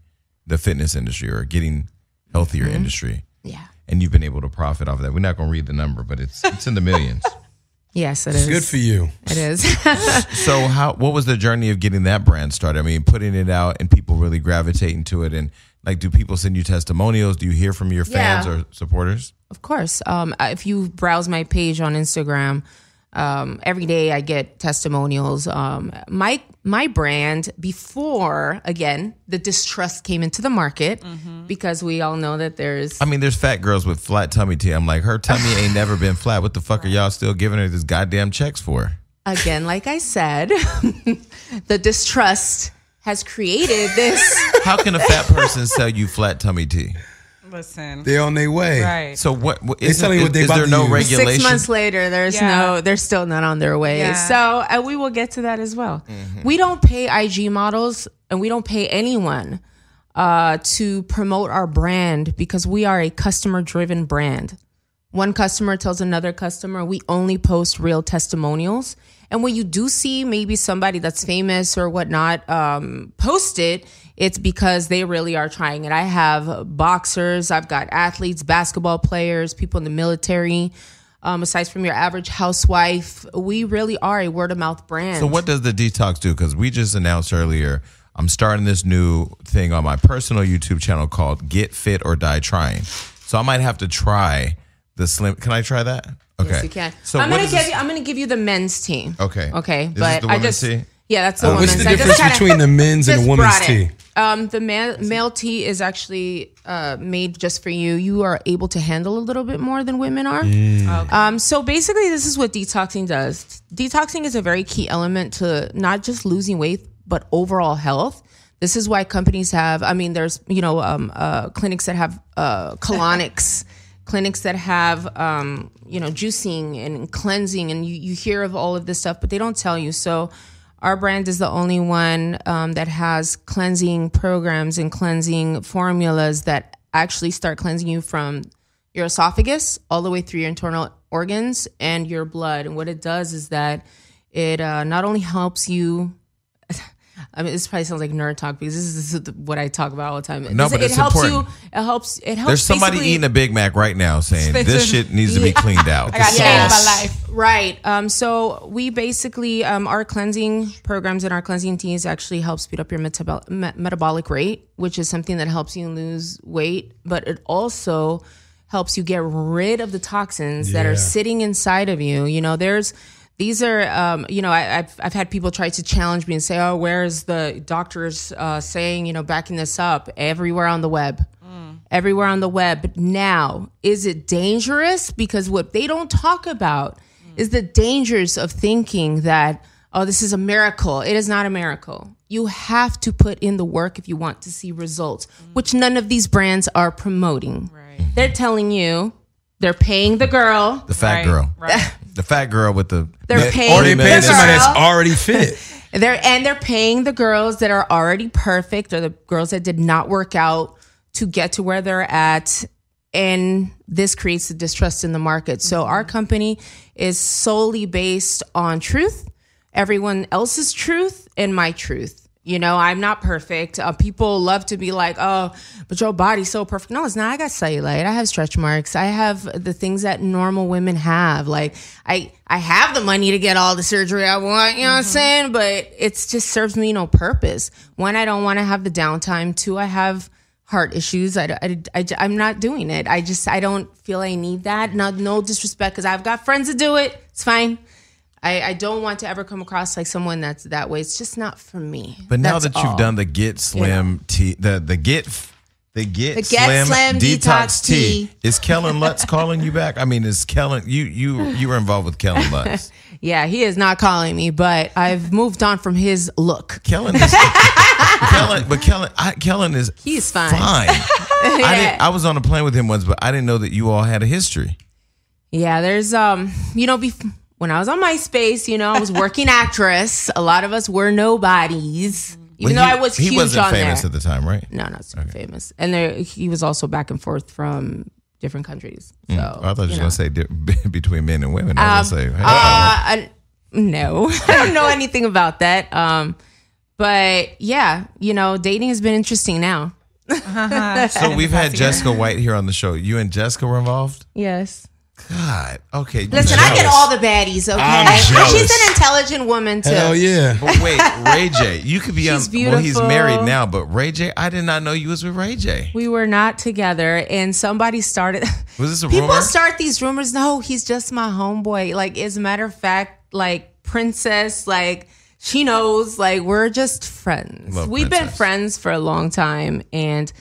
the fitness industry or getting healthier industry, Yeah. and you've been able to profit off of that. We're not going to read the number, but it's it's in the millions. Yes, it is. Good for you. It is. so how? What was the journey of getting that brand started? I mean, putting it out and people really gravitating to it, and like, do people send you testimonials? Do you hear from your fans Yeah. or supporters? Of course. Um, if you browse my page on Instagram, um, every day I get testimonials. Um, my my brand before again the distrust came into the market because we all know that there's I mean, there's fat girls with flat tummy tea. I'm like, her tummy ain't never been flat. What the fuck are y'all still giving her this goddamn checks for? again like I said, the distrust has created this. How can a fat person sell you flat tummy tea? Listen. They're on their way. Right. So what? what is, telling you is, what they is about there to no use. regulation? Six months later, there's Yeah. no, they're still not on their way. Yeah. So uh, we will get to that as well. We don't pay IG models and we don't pay anyone uh, to promote our brand because we are a customer driven brand. One customer tells another customer, we only post real testimonials. And when you do see maybe somebody that's famous or whatnot um, post it, it's because they really are trying it. I have boxers, I've got athletes, basketball players, people in the military. Um, aside from your average housewife, we really are a word of mouth brand. So what does the detox do? Because we just announced earlier, I'm starting this new thing on my personal YouTube channel called Get Fit or Die Trying. So I might have to try the slim. Can I try that? Okay, Yes, you can. So I'm gonna give this- you. I'm gonna give you the men's team. Okay. Okay, Is but I just tea? Yeah, that's the Uh, What's woman's. the I difference kinda- between the men's and the women's tea? Um, the ma- male tea is actually uh, made just for you. You are able to handle a little bit more than women are. Mm. Um, so basically, this is what detoxing does. Detoxing is a very key element to not just losing weight, but overall health. This is why companies have. I mean, there's you know um, uh, clinics that have uh, colonics. clinics that have um, you know juicing and cleansing and you, you hear of all of this stuff but they don't tell you so our brand is the only one um, that has cleansing programs and cleansing formulas that actually start cleansing you from your esophagus all the way through your internal organs and your blood. And what it does is that it uh, not only helps you I mean, this probably sounds like nerd talk because this is, this is what I talk about all the time. No, This- but it it's helps important. you. It helps. It helps. There's somebody eating a Big Mac right now saying this shit needs to be cleaned out. I got The changed my life. Right. Um, so we basically um, our cleansing programs and our cleansing teas actually help speed up your metabol- me- metabolic rate, which is something that helps you lose weight, but it also helps you get rid of the toxins that are sitting inside of you. You know, there's these are um, you know I, I've I've had people try to challenge me and say, oh, where's the doctors uh, saying you know backing this up everywhere on the web everywhere on the web. Now, is it dangerous? Because what they don't talk about is the dangers of thinking that, oh, this is a miracle. It is not a miracle. You have to put in the work if you want to see results, which none of these brands are promoting. They're telling you they're paying the girl. The fat Right, girl. right. The fat girl with the They're med- paying Or they the paying somebody that's already fit. They're and they're paying the girls that are already perfect or the girls that did not work out to get to where they're at. And this creates the distrust in the market. So mm-hmm. our company is solely based on truth, everyone else's truth, and my truth. You know, I'm not perfect. Uh, people love to be like, oh, but your body's so perfect. No, it's not. I got cellulite. I have stretch marks. I have the things that normal women have. Like, I, I have the money to get all the surgery I want, you know what I'm saying? But it just serves me no purpose. One, I don't want to have the downtime. Two, I have heart issues. I, I, I, I'm not doing it. I just, I don't feel I need that. Not, no disrespect because I've got friends that do it. It's fine. I, I don't want to ever come across like someone that's that way. It's just not for me. But now That's that you've all. done the Get Slim tea, the the Get the Get, The Get Slim Detox Tea. is Kellen Lutz calling you back? I mean, is Kellen you you you were involved with Kellen Lutz? yeah, he is not calling me, but I've moved on from his look. Kellen is Kellen, but Kellen I, Kellen is He's fine. Fine. I didn't, I was on a plane with him once, but I didn't know that you all had a history. Yeah, there's um, you know, bef- when I was on MySpace, you know, I was working actress. A lot of us were nobodies, even Well, though he- I was he huge wasn't on famous there. at the time, right? no, not super famous, and there he was also back and forth from different countries. So Oh, I thought you, you were gonna say di- between men and women. I was gonna say, hey, Uh, I, no, I don't know anything about that. Um, but yeah, you know, dating has been interesting now. so we've had Jessica White here on the show. You and Jessica were involved. Yes. God, okay. Listen, I get all the baddies. Okay, I'm she's an intelligent woman too. Hell yeah. But wait, Ray J, you could be She's on. Well, he's married now, but Ray J, I did not know you was with Ray J. We were not together, and somebody started. Was this a People rumor? start these rumors. No, he's just my homeboy. Like, as a matter of fact, like Princess, like she knows. Like, we're just friends. Love We've been friends for a long time, and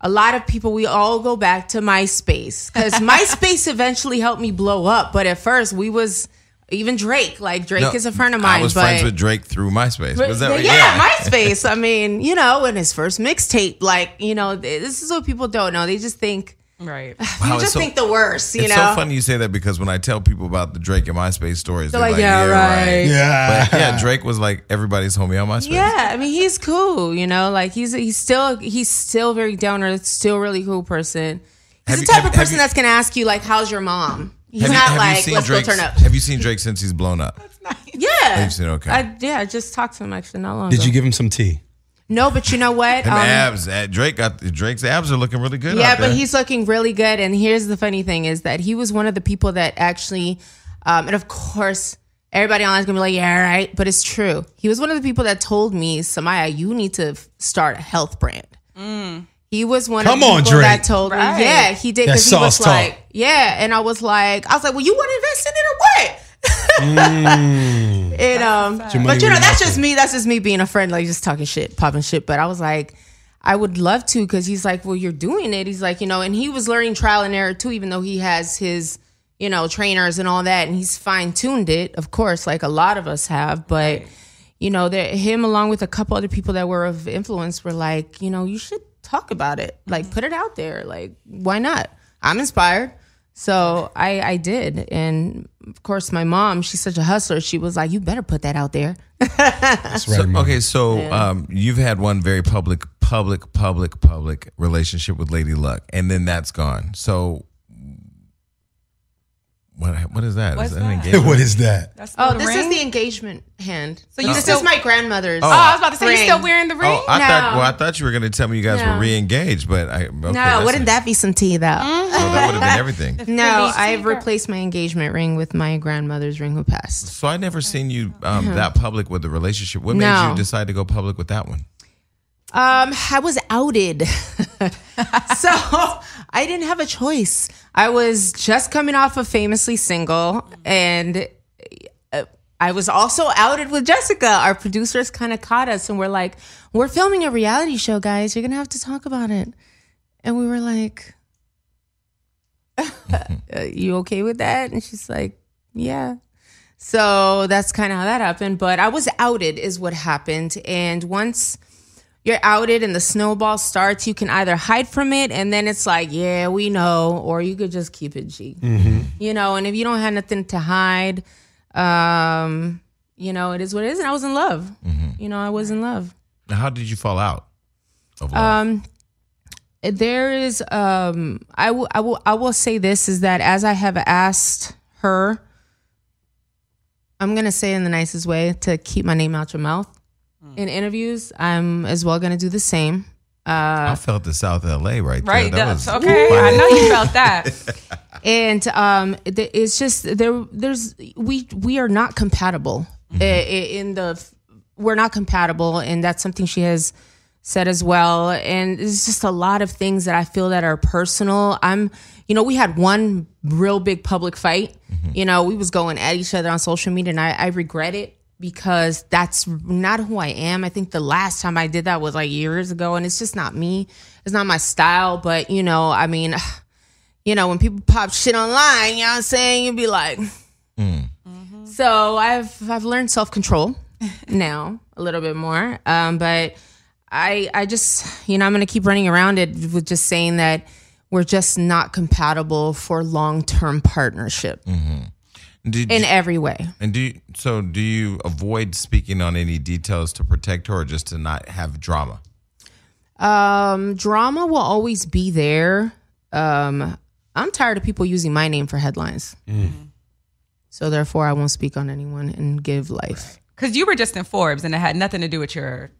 a lot of people. We all go back to MySpace because MySpace eventually helped me blow up. But at first, we was even Drake. Like Drake No, is a friend of mine. I was but friends with Drake through MySpace. but- Was that but right? yeah, MySpace. I mean, you know, in his first mixtape, like, you know, this is what people don't know. They just think, Right. you Wow, it's just so- think the worst, you it's know? so funny you say that because when I tell people about the Drake and MySpace stories, they're, They're like, like, yeah, right. Yeah. But yeah, Drake was like everybody's homie on MySpace. Yeah, I mean, he's cool, you know, like he's he's still he's still very down to earth, still really cool person. He's Have the you- type have- of person you- that's gonna ask you like, "How's your mom?" He's Have not you like, "Let's Drake's- go turn up." Have you seen Drake since he's blown up? Yeah, You've seen- okay. I, yeah, I just talked to him actually not long Did ago. you give him some tea? No, but you know what? Them Um, abs. Drake got Drake's abs are looking really good. Yeah, out but there. he's looking really good. And here's the funny thing is that he was one of the people that actually, um, and of course, everybody online is gonna be like, yeah, right. But it's true. He was one of the people that told me, Samaya, you need to start a health brand. He was one Come of the on, people that told Right. me, yeah, he did That because he was sauce talk. like, yeah, and I was like, I was like, well, you want to invest in it or what? And um, your but you know really that's matter. just me. That's just me being a friend, like just talking shit, popping shit. But I was like, I would love to because he's like, well, you're doing it. He's like, you know, and he was learning trial and error too, even though he has his, you know, trainers and all that, and he's fine tuned it, of course, like a lot of us have. But you know, that him along with a couple other people that were of influence were like, you know, you should talk about it, like put it out there, like why not? I'm inspired. So I, I did. And of course, my mom, she's such a hustler. She was like, you better put that out there. That's right, So, okay, so um, you've had one very public, public, public, public relationship with Lady Luck, and then that's gone. So, what what is that? What's is that an that? engagement? what is that? That's Oh, the this is the engagement hand. So you this still- is my grandmother's. Oh, I was about to say, you still wearing the ring? Oh, I No. thought. Well, I thought you were going to tell me you guys No. were re-engaged, but I. Okay, No, wouldn't it. that be some tea though? Oh, that would have been everything. No, I've replaced my engagement ring with my grandmother's ring who passed. So I never seen you um, that public with the relationship. What made No. you decide to go public with that one? Um, I was outed. so I didn't have a choice. I was just coming off of famously single and uh, I was also outed with Jessica. Our producers kind of caught us and we're like, "We're filming a reality show, guys. You're going to have to talk about it." And we were like, "Uh, "You okay with that?" And she's like, "Yeah." So that's kind of how that happened, but I was outed is what happened and once you're outed and the snowball starts, you can either hide from it and then it's like, yeah, we know, or you could just keep it G. You know, and if you don't have nothing to hide, um, you know, it is what it is. And I was in love. You know, I was in love. Now, How did you fall out? Of love? Um, there is, um, I will, I will, I will say this is that as I have asked her, I'm gonna say in the nicest way to keep my name out your mouth Mm. in interviews. I'm as well gonna do the same. Uh, I felt the South LA right there. Right. That that's was okay. I know you felt that. and um it's just there there's we we are not compatible I- I- in the we're not compatible and that's something she has said as well and it's just a lot of things that i feel that are personal i'm you know we had one real big public fight mm-hmm. you know we was going at each other on social media and i, I regret it because that's not who i am. I think the last time i did that was like years ago and it's just not me. It's not my style but you know i mean you know, when people pop shit online, you know what I'm saying? You'd be like, so I've I've learned self control now a little bit more, um, but I I just you know I'm gonna keep running around it with just saying that we're just not compatible for long term partnership Did in you- every way. and do you, so? Do you avoid speaking on any details to protect her, or just to not have drama? Um, drama will always be there. Um, I'm tired of people using my name for headlines. So therefore, I won't speak on anyone and give life. Because you were just in Forbes and it had nothing to do with your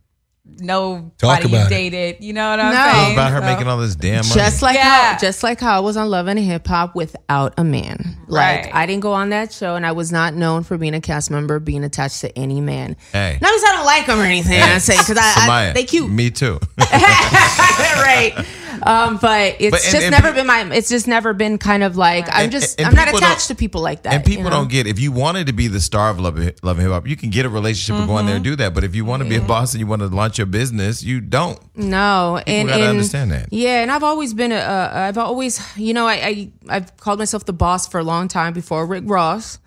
nobody Talk you about it. dated. You know what I'm No. saying? About her So- making all this damn money. Just like Yeah. how, just like how I was on Love and Hip Hop without a man. Like Right. I didn't go on that show, and I was not known for being a cast member, being attached to any man. Hey. not because I don't like them or anything. I'm saying because I, I Samaya, they cute, Me too. right? Um, but it's But- and- just and never pe- been my. It's just never been kind of like I'm just I'm not attached to people like that. and people you know? don't get if you wanted to be the star of love, love and hip hop, you can get a relationship and go in there and do that. But if you want to be a boss and you want to launch your business, you don't. No, and gotta and- understand that. Yeah, and I've always been a. Uh, I've always, you know, I, I I've called myself the boss for a long time before Rick Ross,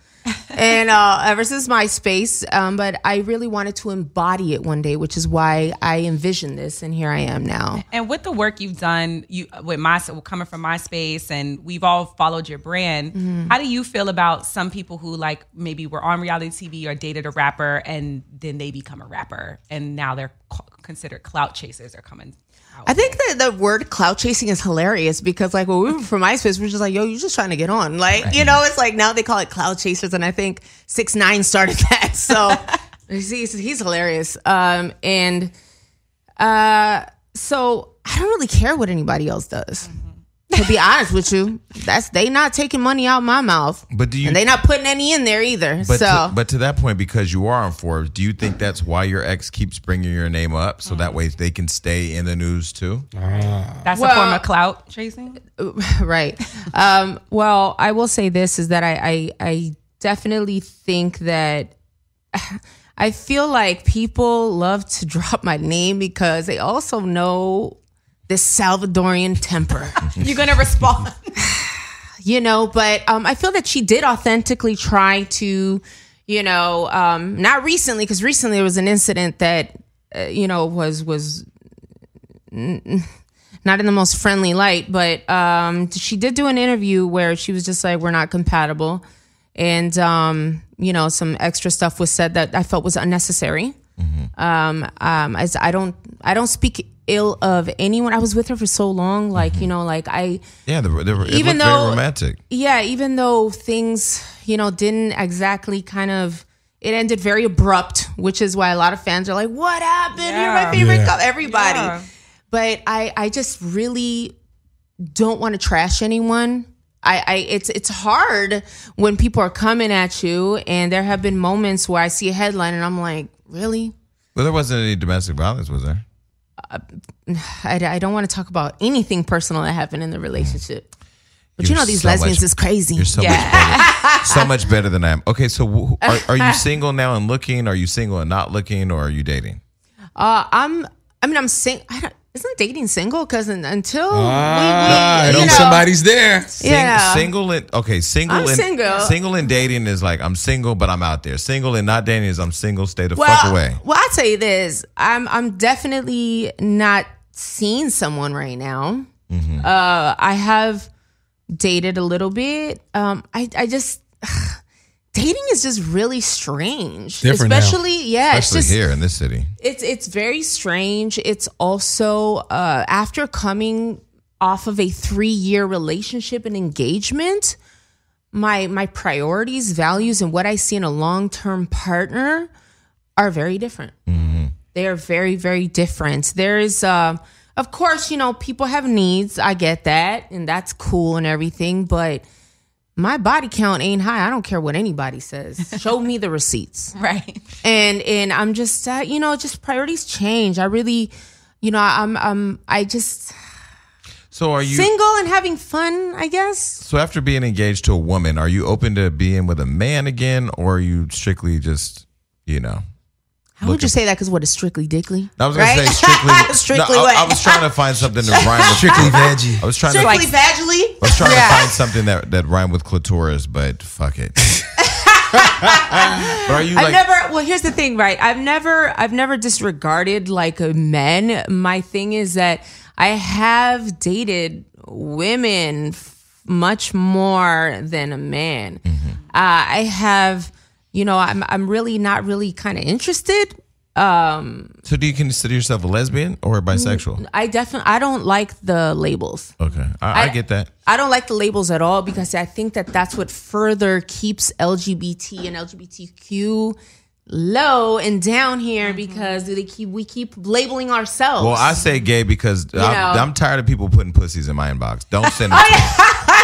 and uh, ever since MySpace. Um, but I really wanted to embody it one day, which is why I envisioned this, and here I am now. And with the work you've done, you with my coming from MySpace, and we've all followed your brand. Mm-hmm. How do you feel about some people who like maybe were on reality TV or dated a rapper, and then they become a rapper, and now they're considered clout chasers or coming? I think that the word clout chasing is hilarious because, like, when we were from MySpace, we are just like, "Yo, you're just trying to get on." Like, you know, it's like now they call it clout chasers, and I think Six Nine started that. So he's, he's hilarious. Um, and uh, so I don't really care what anybody else does. To be honest with you, that's they not taking money out my mouth, But do you? and they not putting any in there either. but so to, but to that point, because you are on Forbes, do you think that's why your ex keeps bringing your name up so that way they can stay in the news too? That's a form of clout chasing. right. Um, well, I will say this is that I, I I definitely think that I feel like people love to drop my name because they also know this Salvadorian temper. You're gonna respond. you know but um, i feel that she did authentically try to you know um, not recently because recently there was an incident that uh, you know was was not in the most friendly light but um, she did do an interview where she was just like we're not compatible and um, you know some extra stuff was said that i felt was unnecessary um, um, as I don't, I don't speak ill of anyone. I was with her for so long, like you mm-hmm. know, like I, Yeah, they were, they were, it Even very though- romantic. yeah, even though things, you know, didn't exactly kind of, it ended very abrupt, which is why a lot of fans are like, "What happened? You're my favorite Yeah. couple." Everybody, Yeah. but I, I just really don't want to trash anyone. I, I, it's it's hard when people are coming at you, and there have been moments where I see a headline and I'm like, really? Well, there wasn't any domestic violence, was there? I, I don't want to talk about anything personal that happened in the relationship. But you You're know, these so lesbians much- is crazy. You're so Yeah. much better. So much better than I am. Okay, so are, are you single now and looking? Are you single and not looking, or are you dating? Uh, I'm. I mean, I'm sing. I don't. Isn't dating single? Because until Ah, we, I we, know you know, somebody's there. Sing- Yeah. Single and okay, single I'm and single. single and dating is like I'm single, but I'm out there. Single and not dating is I'm single. Stay the Well, fuck away. well, I'll tell you this. I'm. I'm definitely not seeing someone right now. Mm-hmm. Uh, I have dated a little bit. Um, I. I just. Dating is just really strange, Different now. especially yeah. Especially it's just here in this city. it's it's very strange. It's also uh, after coming off of a three year relationship and engagement, my my priorities, values, and what I see in a long term partner are very different. They are very very different. There is. Uh, of course, you know, people have needs. I get that, and that's cool and everything. But my body count ain't high. I don't care what anybody says. Show me the receipts right. and and I'm just uh, you know just priorities change. I really, you know, I'm I'm I just So are you? single and having fun. I guess. So after being engaged to a woman, are you open to being with a man again, or are you strictly just, you know? How would you say that? Because what is strictly dickly? I was gonna Right? say strictly. Strictly no, I. I was trying to find something to rhyme with. Strictly veggie. I was trying to. Strictly I was trying Yeah. to find something that that rhymed with clitoris, but fuck it. but are you I've never. Well, here's the thing, right? I've never. I've never disregarded like men. My thing is that I have dated women f- much more than a man. Mm-hmm. Uh, I have. You know, I'm. I'm really not really kind of interested. Um, so do you consider yourself a lesbian or a bisexual? I definitely. I don't like the labels. Okay, I, I I- get that. I don't like the labels at all because I think that that's what further keeps LGBT and LGBTQ low and down here because they keep we keep labeling ourselves. Well, I say gay because I'm. I'm tired of people putting pussies in my inbox. Don't send them.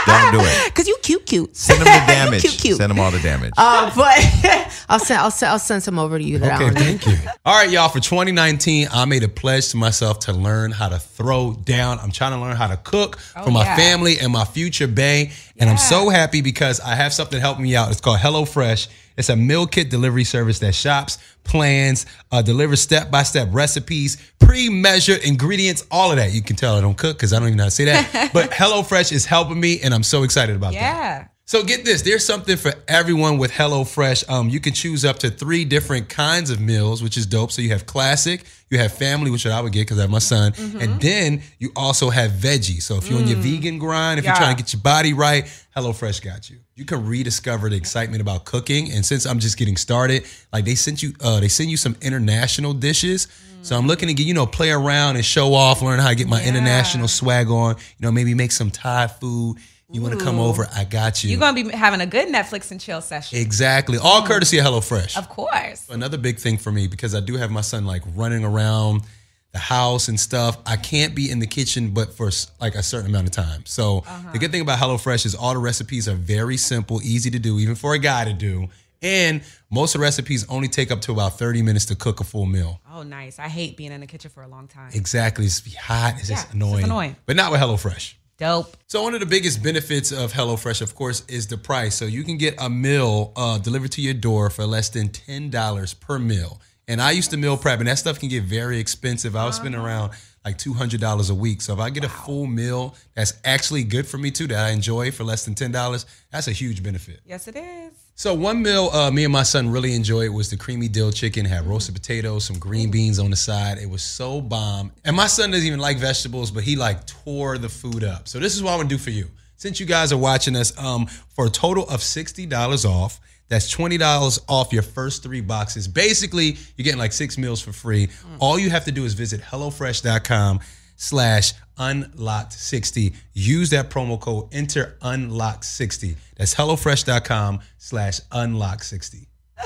Oh. Don't do it. because you cute, cute. Send them the damage. cute, cute. Send them all the damage. Uh, but I'll send I'll send I'll send some over to you. That Okay, thank you. All right, y'all. For 2019, I made a pledge to myself to learn how to throw down. I'm trying to learn how to cook for my yeah. family and my future bae. And I'm so happy because I have something helping me out. It's called HelloFresh. It's a meal kit delivery service that shops, plans, uh, delivers step by step recipes, pre measured ingredients, all of that. You can tell I don't cook because I don't even know how to say that. but HelloFresh is helping me, and I'm so excited about that. Yeah. So get this, there's something for everyone with HelloFresh. Um, you can choose up to three different kinds of meals, which is dope. So you have classic, you have family, which I would get because I have my son, and then you also have veggie. So if you're on your vegan grind, if you're trying to get your body right, HelloFresh got you. You can rediscover the excitement about cooking. And since I'm just getting started, like they sent you, uh, they send you some international dishes. So I'm looking to get, you know, play around and show off, learn how to get my international swag on. You know, maybe make some Thai food. You want to come over? I got you. You're gonna be having a good Netflix and chill session. Exactly. All mm. courtesy of HelloFresh. Of course. Another big thing for me because I do have my son like running around the house and stuff. I can't be in the kitchen but for like a certain amount of time. So uh-huh. the good thing about HelloFresh is all the recipes are very simple, easy to do, even for a guy to do. And most of the recipes only take up to about 30 minutes to cook a full meal. Oh, nice. I hate being in the kitchen for a long time. Exactly. It's hot. It's Yeah, just it's annoying. annoying. But not with HelloFresh. Dope. So one of the biggest benefits of HelloFresh, of course, is the price. So you can get a meal uh, delivered to your door for less than ten dollars per meal. And I used to meal prep, and that stuff can get very expensive. I was spending around like two hundred dollars a week. So if I get a full meal that's actually good for me too, that I enjoy for less than ten dollars, that's a huge benefit. Yes, it is. So one meal uh, me and my son really enjoyed was the creamy dill chicken. Had roasted potatoes, some green beans on the side. It was so bomb. And my son doesn't even like vegetables, but he like tore the food up. So this is what I'm gonna do for you. Since you guys are watching us, um, for a total of sixty dollars off. That's twenty dollars off your first three boxes. Basically, you're getting like six meals for free. All you have to do is visit HelloFresh.com slash unlocked60. Use that promo code, enter unlocked60. That's HelloFresh.com slash unlocked60.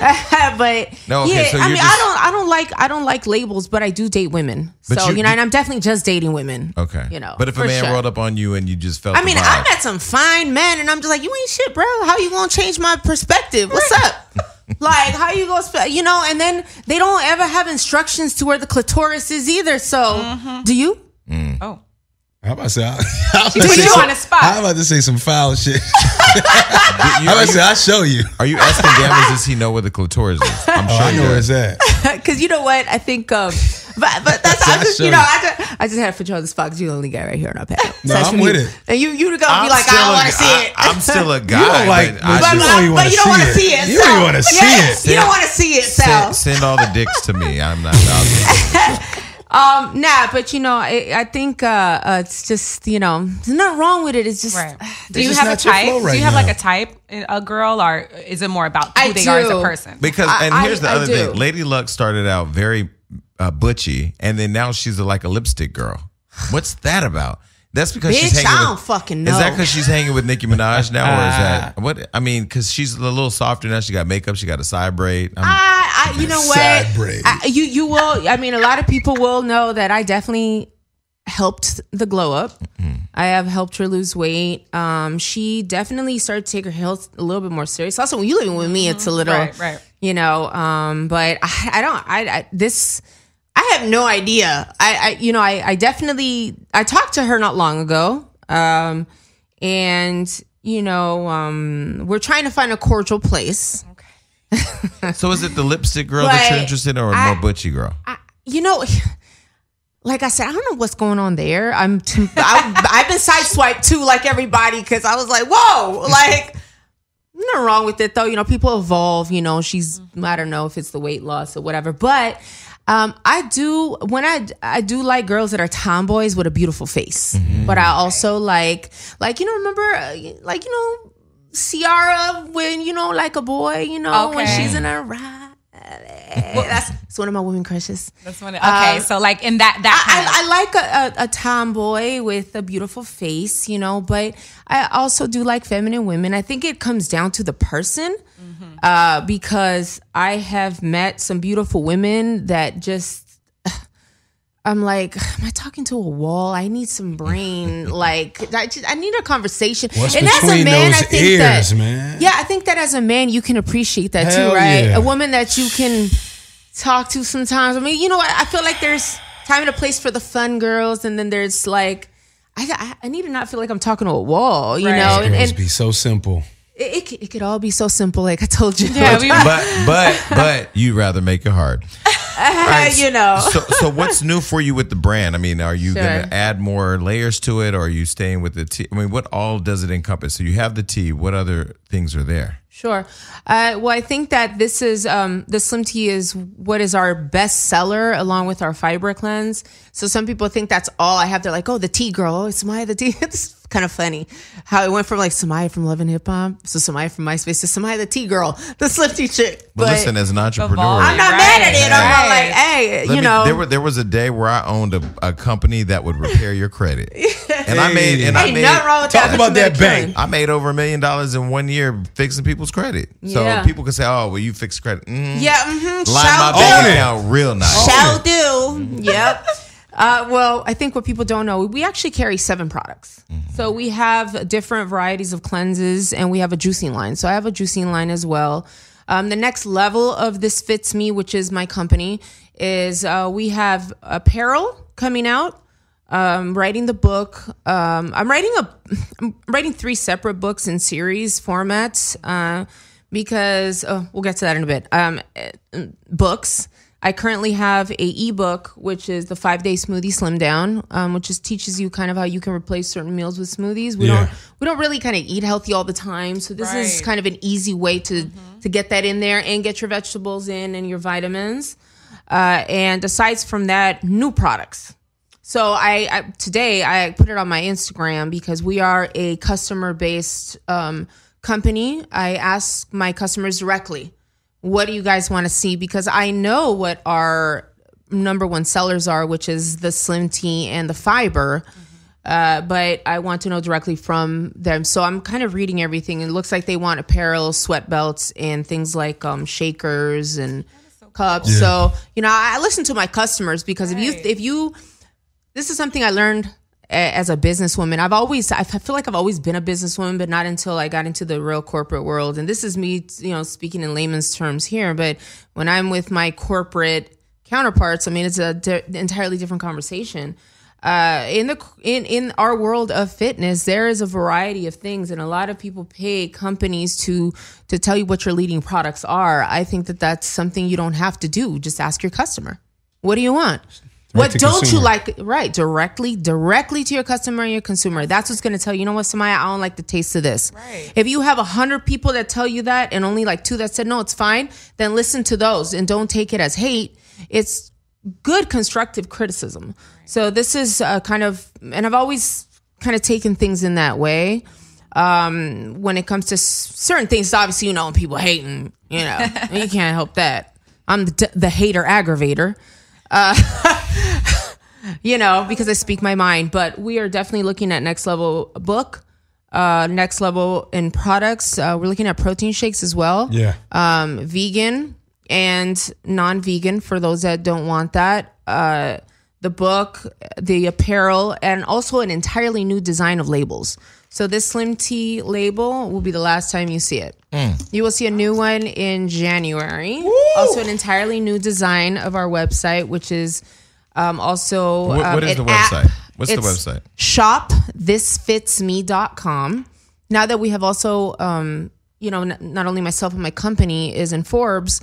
but No, okay, yeah, so I mean, just- I don't, I don't like, I don't like labels, but I do date women. But so you- you, know, and I'm definitely just dating women. Okay. you know. but if a man sure. rolled up on you and you just felt I mean, vibe, I met some fine men, and I'm just like, you ain't shit, bro. How you gonna change my perspective? What's up? like, how you gonna, spe- you know? And then they don't ever have instructions to where the clitoris is either. So, Mm-hmm. do you? Oh. How about to say, I'm about to put say you some- on the spot. I'm about to say some foul shit. you- I'm about to say, I'll show you. are you asking damage? Does he know where the clitoris is? I'm Oh, sure I he know where it's at. Because you know what? I think, um, but but that's I I'll just show you know you. I just I just had to put you on the spot because you're the only guy right here on our panel. No, that's I'm with you. it. And you you gonna I'm be like, I don't want to see it. I'm still a guy. You don't like, but but, I you just- don't even but want to you don't see want to it. see it. You don't even want to see it. You don't want to see it, Sal. send, send all the dicks to me. I'm not. I'll, Um, nah, but you know, I, I think uh, uh, it's just you know, there's nothing wrong with it. It's just Right. Do It's you just have a not your type? flow right do you have like a type, a girl, or is it more about who I they are as a person? because and I- here's the I other do. thing. Lady Luck started out very uh, butchy, and then now she's like a lipstick girl. What's that about? That's because she's hanging. I with, don't fucking Is that because she's hanging with Nicki Minaj now, or is that what? I mean, because she's a little softer now. She got makeup. She got a side braid. I'm- I, I, you know what? Side braid. I, you, you will. I mean, a lot of people will know that I definitely helped the glow up. I have helped her lose weight. Um, she definitely started to take her health a little bit more serious. Also, when you living with me, it's a little, Right, right. You know, um, but I, I don't. I, I this. I have no idea. I, I you know, I, I definitely I talked to her not long ago. Um, and you know, um, we're trying to find a cordial place. Okay. so is it the lipstick girl that you're interested in, or a I- more butchy girl? I, you know, like I said, I don't know what's going on there. I'm too, I, I've been sideswiped too, like everybody, because I was like, whoa, like nothing wrong with it though. You know, people evolve. You know, she's I don't know if it's the weight loss or whatever, but. Um, I do when I I do like girls that are tomboys with a beautiful face, but I also like like you know remember uh, like you know Ciara when you know like a boy you know when she's in a ride. That's it's one of my women crushes. That's one. Of, Okay, so like in that that kind of, I, I like a, a, a tomboy with a beautiful face, you know, but I also do like feminine women. I think it comes down to the person uh, because I have met some beautiful women that just. I'm like, am I talking to a wall? I need some brain. like, I, just, I need a conversation. What's and as a man, I think ears, that, man? yeah, I think that as a man, you can appreciate that Hell too, right? yeah. A woman that you can talk to sometimes. I mean, you know what? I feel like there's time and a place for the fun girls, and then there's like, I, I, I need to not feel like I'm talking to a wall, you Right. know? And, Girls and be so simple. It, it, could- it could all be so simple, like I told you. Yeah, we- but but but you'd rather make it hard. you know. So so what's new for you with the brand? I mean, are you Sure. gonna add more layers to it, or are you staying with the tea? I mean, what all does it encompass? So you have the tea. What other things are there? Sure. Uh, well, I think that this is um, the Slim Tea is what is our best seller along with our fiber cleanse. So some people think that's all I have. They're like, oh, the tea girl. Oh, it's Samaya the tea. It's kind of funny how it went from like Samaya from Love and Hip Hop, so Samaya from MySpace to Samaya the tea girl, the Slim Tea chick. But, listen, as an entrepreneur, I'm not Right, mad at it. I'm not right. like, hey, Let you me- know. there, were, there was a day where I owned a, a company that would repair your credit, and I made and I made nothing wrong with Talk that. about that bank. I made over a million dollars in one year fixing people's credit. So Yeah. people can say, "Oh, well, you fixed credit." Mm, Yeah, mm-hmm. line my Shall bank do. account real nice. Shall do. Yep. Uh, well, I think what people don't know, we actually carry seven products. So we have different varieties of cleanses, and we have a juicing line. So I have a juicing line as well. Um, the next level of this fits me, which is my company, is uh, we have apparel coming out. Um, writing the book. Um, I'm writing a, I'm writing three separate books in series formats uh, because oh, we'll get to that in a bit. Um, eh, books. I currently have a ebook, which is the five day smoothie slim down, um, which just teaches you kind of how you can replace certain meals with smoothies. We Yeah. don't we don't really kind of eat healthy all the time, so this is Right. Mm-hmm. kind of an easy way to to get that in there and get your vegetables in and your vitamins. Uh, and aside from that, new products. So I, I today I put it on my Instagram because we are a customer based um, company. I ask my customers directly, "What do you guys want to see?" Because I know what our number one sellers are, which is the slim tea and the fiber. Uh, but I want to know directly from them. So I'm kind of reading everything. It looks like they want apparel, sweat belts, and things like um, shakers and cups. So you know, I I listen to my customers because if you if you this is something I learned as a businesswoman. I've always, I feel like I've always been a businesswoman, but not until I got into the real corporate world. And this is me, you know, speaking in layman's terms here. But when I'm with my corporate counterparts, I mean, it's a di- entirely different conversation. Uh, in the in in our world of fitness, there is a variety of things, and a lot of people pay companies to to tell you what your leading products are. I think that that's something you don't have to do. Just ask your customer, what do you want? What don't you consumer. like? Right, directly, directly to your customer and your consumer. That's what's going to tell you. You know what, Somaya, I don't like the taste of this. Right. If you have a hundred people that tell you that, and only like two that said no, it's fine. Then listen to those and don't take it as hate. It's good constructive criticism. So this is uh, kind of, and I've always kind of taken things in that way. Um, when it comes to s- certain things, obviously, you know, when people hating, you know, you can't help that. I'm the, the hater aggravator you know, because I speak my mind. But we are definitely looking at next level book, uh, next level in products. Uh, we're looking at protein shakes as well. Yeah. Um, vegan and non-vegan for those that don't want that. Uh, the book, the apparel, and also an entirely new design of labels. So this Slim Tea label will be the last time you see it. You will see a new one in January. Also, an entirely new design of our website, which is um, also What- um, what is an the app. website? What's the It's website? shopthisfitsme.com. Now that we have also, um, you know, n- not only myself and my company is in Forbes,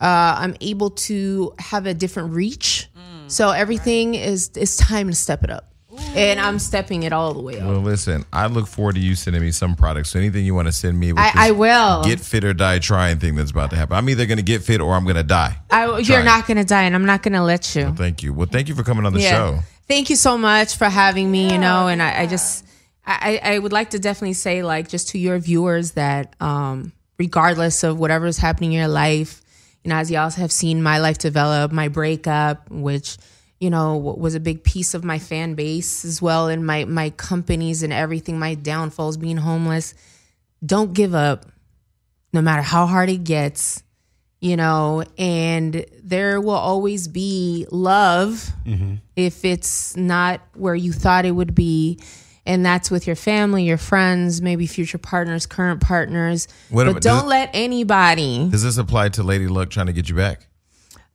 uh, I'm able to have a different reach. so everything is it's time to step it up, and I'm stepping it all the way up. Well, listen, I look forward to you sending me some products. So anything you want to send me with I, this I will. get fit or die trying thing that's about to happen. I'm either going to get fit or I'm going to die. I, you're Trying. not gonna die, and I'm not gonna let you. Thank you. Well, thank you for coming on the show. Thank you so much for having me, you know, and I, I just I, I would like to definitely say like just to your viewers that um regardless of whatever is happening in your life, you know, as y'all have seen my life develop, my breakup, which you know was a big piece of my fan base as well and my my companies and everything my downfalls being homeless don't give up no matter how hard it gets you know, and there will always be love mm-hmm. if it's not where you thought it would be. And that's with your family, your friends, maybe future partners, current partners. What but don't does- let anybody. Does this apply to Lady Luck trying to get you back?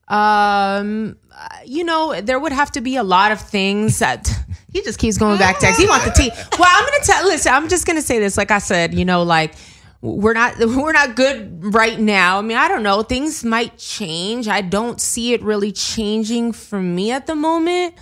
Um, you know, there would have to be a lot of things that he just keeps going back to He wants the tea. Well, I'm gonna tell. Listen, I'm just gonna say this. Like I said, you know, like we're not we're not good right now. I mean, I don't know. Things might change. I don't see it really changing for me at the moment.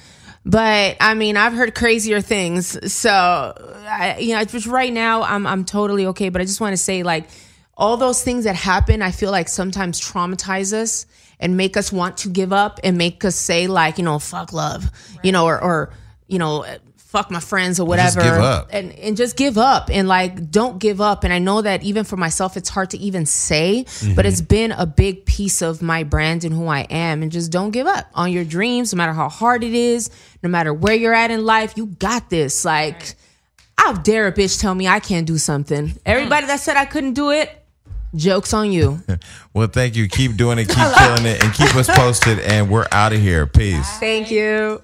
But I mean, I've heard crazier things. So, I, you know, just right now, I'm I'm totally okay. But I just want to say, like, all those things that happen, I feel like sometimes traumatize us and make us want to give up and make us say, like, you know, fuck love, you know, or or you know, fuck my friends or Just whatever, give up. and and just give up and like don't give up. And I know that even for myself, it's hard to even say, but mm-hmm. it's been a big piece of my brand and who I am. And just don't give up on your dreams, no matter how hard it is, no matter where you're at in life. You got this. Like, how dare a bitch tell me I can't do something? Everybody that said I couldn't do it, jokes on you. Well, thank you. Keep doing it. Keep killing it, and keep us posted. And we're out of here. Peace. Thank you.